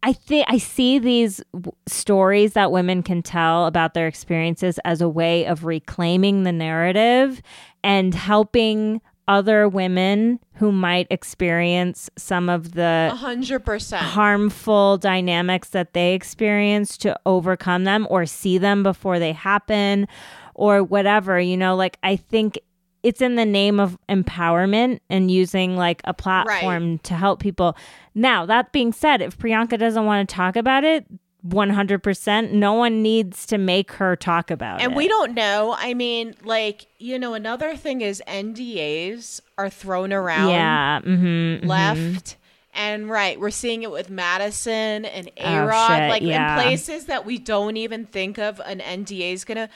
Speaker 1: I think I see these w- stories that women can tell about their experiences as a way of reclaiming the narrative and helping other women who might experience some of the
Speaker 2: hundred percent.
Speaker 1: harmful dynamics that they experience to overcome them or see them before they happen or whatever you know like i think it's in the name of empowerment and using like a platform to help people now that being said if priyanka doesn't want to talk about it 100% no one needs to make her talk about
Speaker 2: And
Speaker 1: it And
Speaker 2: we don't know. I mean, like, you know, another thing is NDAs are thrown around
Speaker 1: yeah mhm, mhm.
Speaker 2: left and right. We're seeing it with Madison and A
Speaker 1: Oh,
Speaker 2: Rod,
Speaker 1: shit,
Speaker 2: like
Speaker 1: yeah.
Speaker 2: in places that we don't even think of an NDA is gonna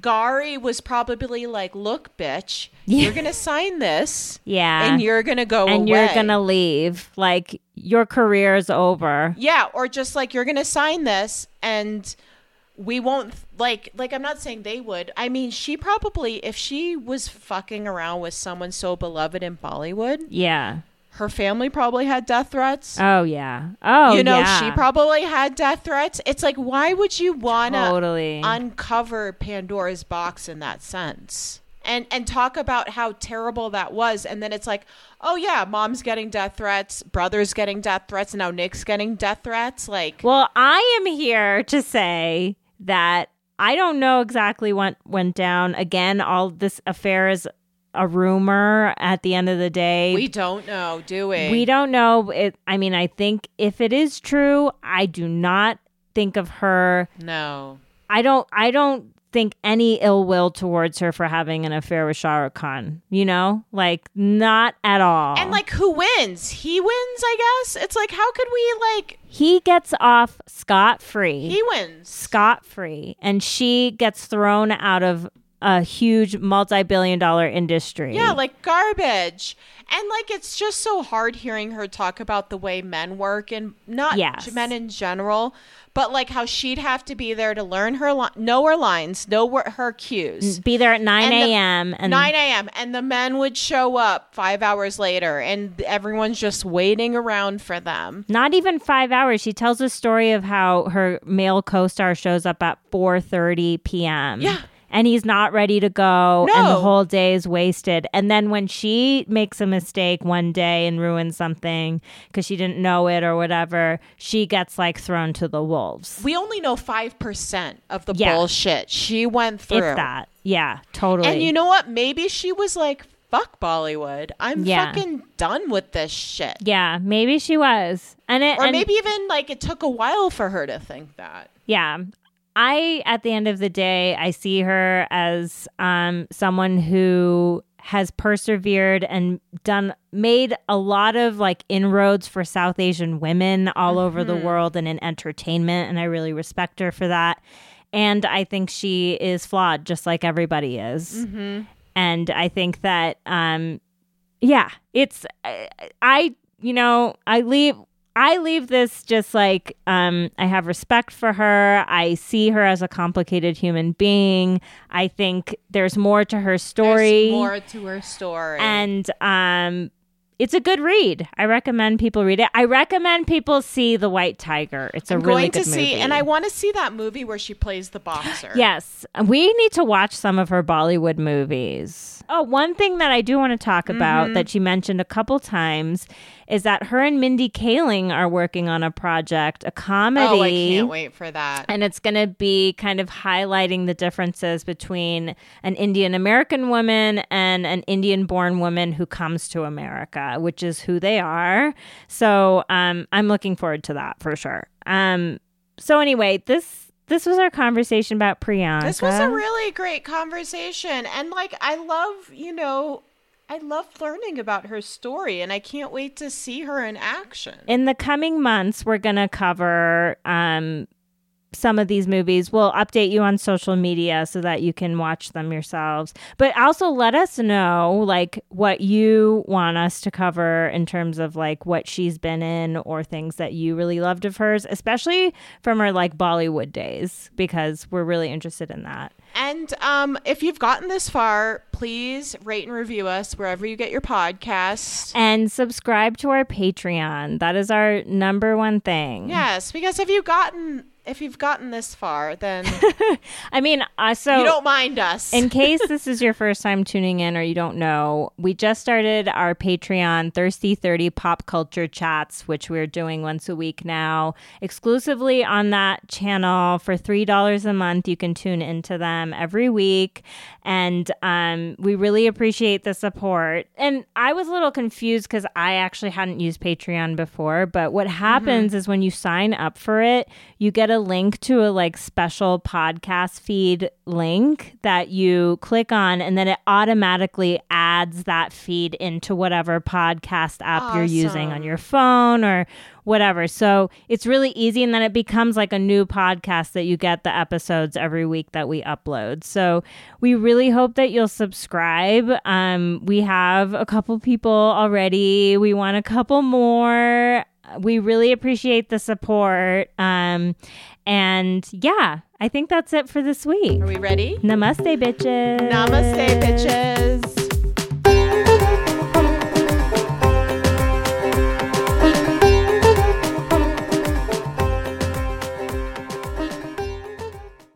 Speaker 2: Gauri was probably like, "Look, bitch, you're gonna sign this,
Speaker 1: Yeah.
Speaker 2: and you're gonna go
Speaker 1: and
Speaker 2: away.
Speaker 1: you're gonna leave. Like your career is over.
Speaker 2: yeah, or just like you're gonna sign this, and we won't like like I'm not saying they would. I mean, she probably if she was fucking around with someone so beloved in Bollywood,
Speaker 1: Yeah.
Speaker 2: Her family probably had death threats.
Speaker 1: Oh yeah. Oh
Speaker 2: you know,
Speaker 1: yeah.
Speaker 2: she probably had death threats. It's like, why would you want to
Speaker 1: Totally.
Speaker 2: uncover Pandora's box in that sense? And and talk about how terrible that was, and then it's like, oh yeah, mom's getting death threats, brother's getting death threats, and now Nick's getting death threats. Like,
Speaker 1: Well, I am here to say that I don't know exactly what went down. Again, all this affair is a rumor at the end of the day.
Speaker 2: we don't know, do we?
Speaker 1: We don't know. It, I mean, I think if it is true, I do not think of her.
Speaker 2: No.
Speaker 1: I don't. I don't think any ill will towards her for having an affair with Shah Rukh Khan. You know, like not at all.
Speaker 2: And like, who wins? He wins, I guess. It's like, how could we like?
Speaker 1: he gets off scot free.
Speaker 2: He wins.
Speaker 1: scot free, and she gets thrown out of a huge multi-billion dollar industry.
Speaker 2: Yeah, like garbage. And like it's just so hard hearing her talk about the way men work and not
Speaker 1: Yes.
Speaker 2: men in general, but like how she'd have to be there to learn her li- know her lines, know where her cues.
Speaker 1: be there at nine a.m. and
Speaker 2: 9 a.m. and the men would show up five hours later and everyone's just waiting around for them.
Speaker 1: not even five hours. She tells a story of how her male co-star shows up at four thirty p.m.
Speaker 2: Yeah.
Speaker 1: And he's not ready to go, and the whole day is wasted. And then when she makes a mistake one day and ruins something because she didn't know it or whatever, she gets like thrown to the wolves.
Speaker 2: We only know 5% of the
Speaker 1: Yeah.
Speaker 2: bullshit she went through.
Speaker 1: If that, yeah, totally.
Speaker 2: And you know what? Maybe she was like, fuck Bollywood. I'm
Speaker 1: Yeah.
Speaker 2: fucking done with this shit.
Speaker 1: Yeah, maybe she was. And it
Speaker 2: Or
Speaker 1: and-
Speaker 2: maybe even like it took a while for her to think that.
Speaker 1: yeah. I at the end of the day, I see her as um someone who has persevered and done made a lot of like inroads for South Asian women all over the world and in entertainment and I really respect her for that. And I think she is flawed just like everybody is. And I think that um yeah, it's I, I you know, I leave I leave this just like um I have respect for her. I see her as a complicated human being. I think there's more to her story.
Speaker 2: There's more to her story.
Speaker 1: and um it's a good read. I recommend people read it. I recommend people see The White Tiger. It's a
Speaker 2: I'm
Speaker 1: really
Speaker 2: going
Speaker 1: good
Speaker 2: to see,
Speaker 1: movie.
Speaker 2: and I want to see that movie where she plays the boxer.
Speaker 1: Yes, we need to watch some of her Bollywood movies. Oh, one thing that I do want to talk
Speaker 2: Mm-hmm.
Speaker 1: about that she mentioned a couple times is that her and Mindy Kaling are working on a project, a comedy.
Speaker 2: Oh, I can't wait for that.
Speaker 1: And it's going to be kind of highlighting the differences between an Indian American woman and an Indian born woman who comes to America, which is who they are. So um, I'm looking forward to that for sure. Um, so, anyway, this. This was our conversation about Priyanka.
Speaker 2: This was a really great conversation. And like, I love, you know, I love learning about her story, and I can't wait to see her in action.
Speaker 1: in the coming months we're going to cover um some of these movies. We'll update you on social media so that you can watch them yourselves. But also let us know like what you want us to cover in terms of like what she's been in or things that you really loved of hers especially from her like bollywood days because we're really interested in that.
Speaker 2: And um, if you've gotten this far, please rate and review us wherever you get your podcast.
Speaker 1: and subscribe to our patreon. That is our number one thing.
Speaker 2: Yes, because if you've gotten if you've gotten this far, then
Speaker 1: i mean uh, so
Speaker 2: you don't mind us.
Speaker 1: In case this is your first time tuning in or you don't know, we just started our Patreon Thirsty 30 Pop Culture Chats, which we're doing once a week now, exclusively on that channel for $3 a month. You can tune into them every week. And um, we really appreciate the support. And I was a little confused because I actually hadn't used Patreon before. But what happens is when you sign up for it, you get a a link to a like special podcast feed link that you click on and then it automatically adds that feed into whatever podcast app you're using on your phone or whatever. So it's really easy and then it becomes like a new podcast that you get the episodes every week that we upload. So we really hope that you'll subscribe. Um we have a couple people already. We want a couple more. We really appreciate the support. Um and yeah, I think that's it for this week.
Speaker 2: Are we ready?
Speaker 1: Namaste bitches.
Speaker 2: Namaste, bitches.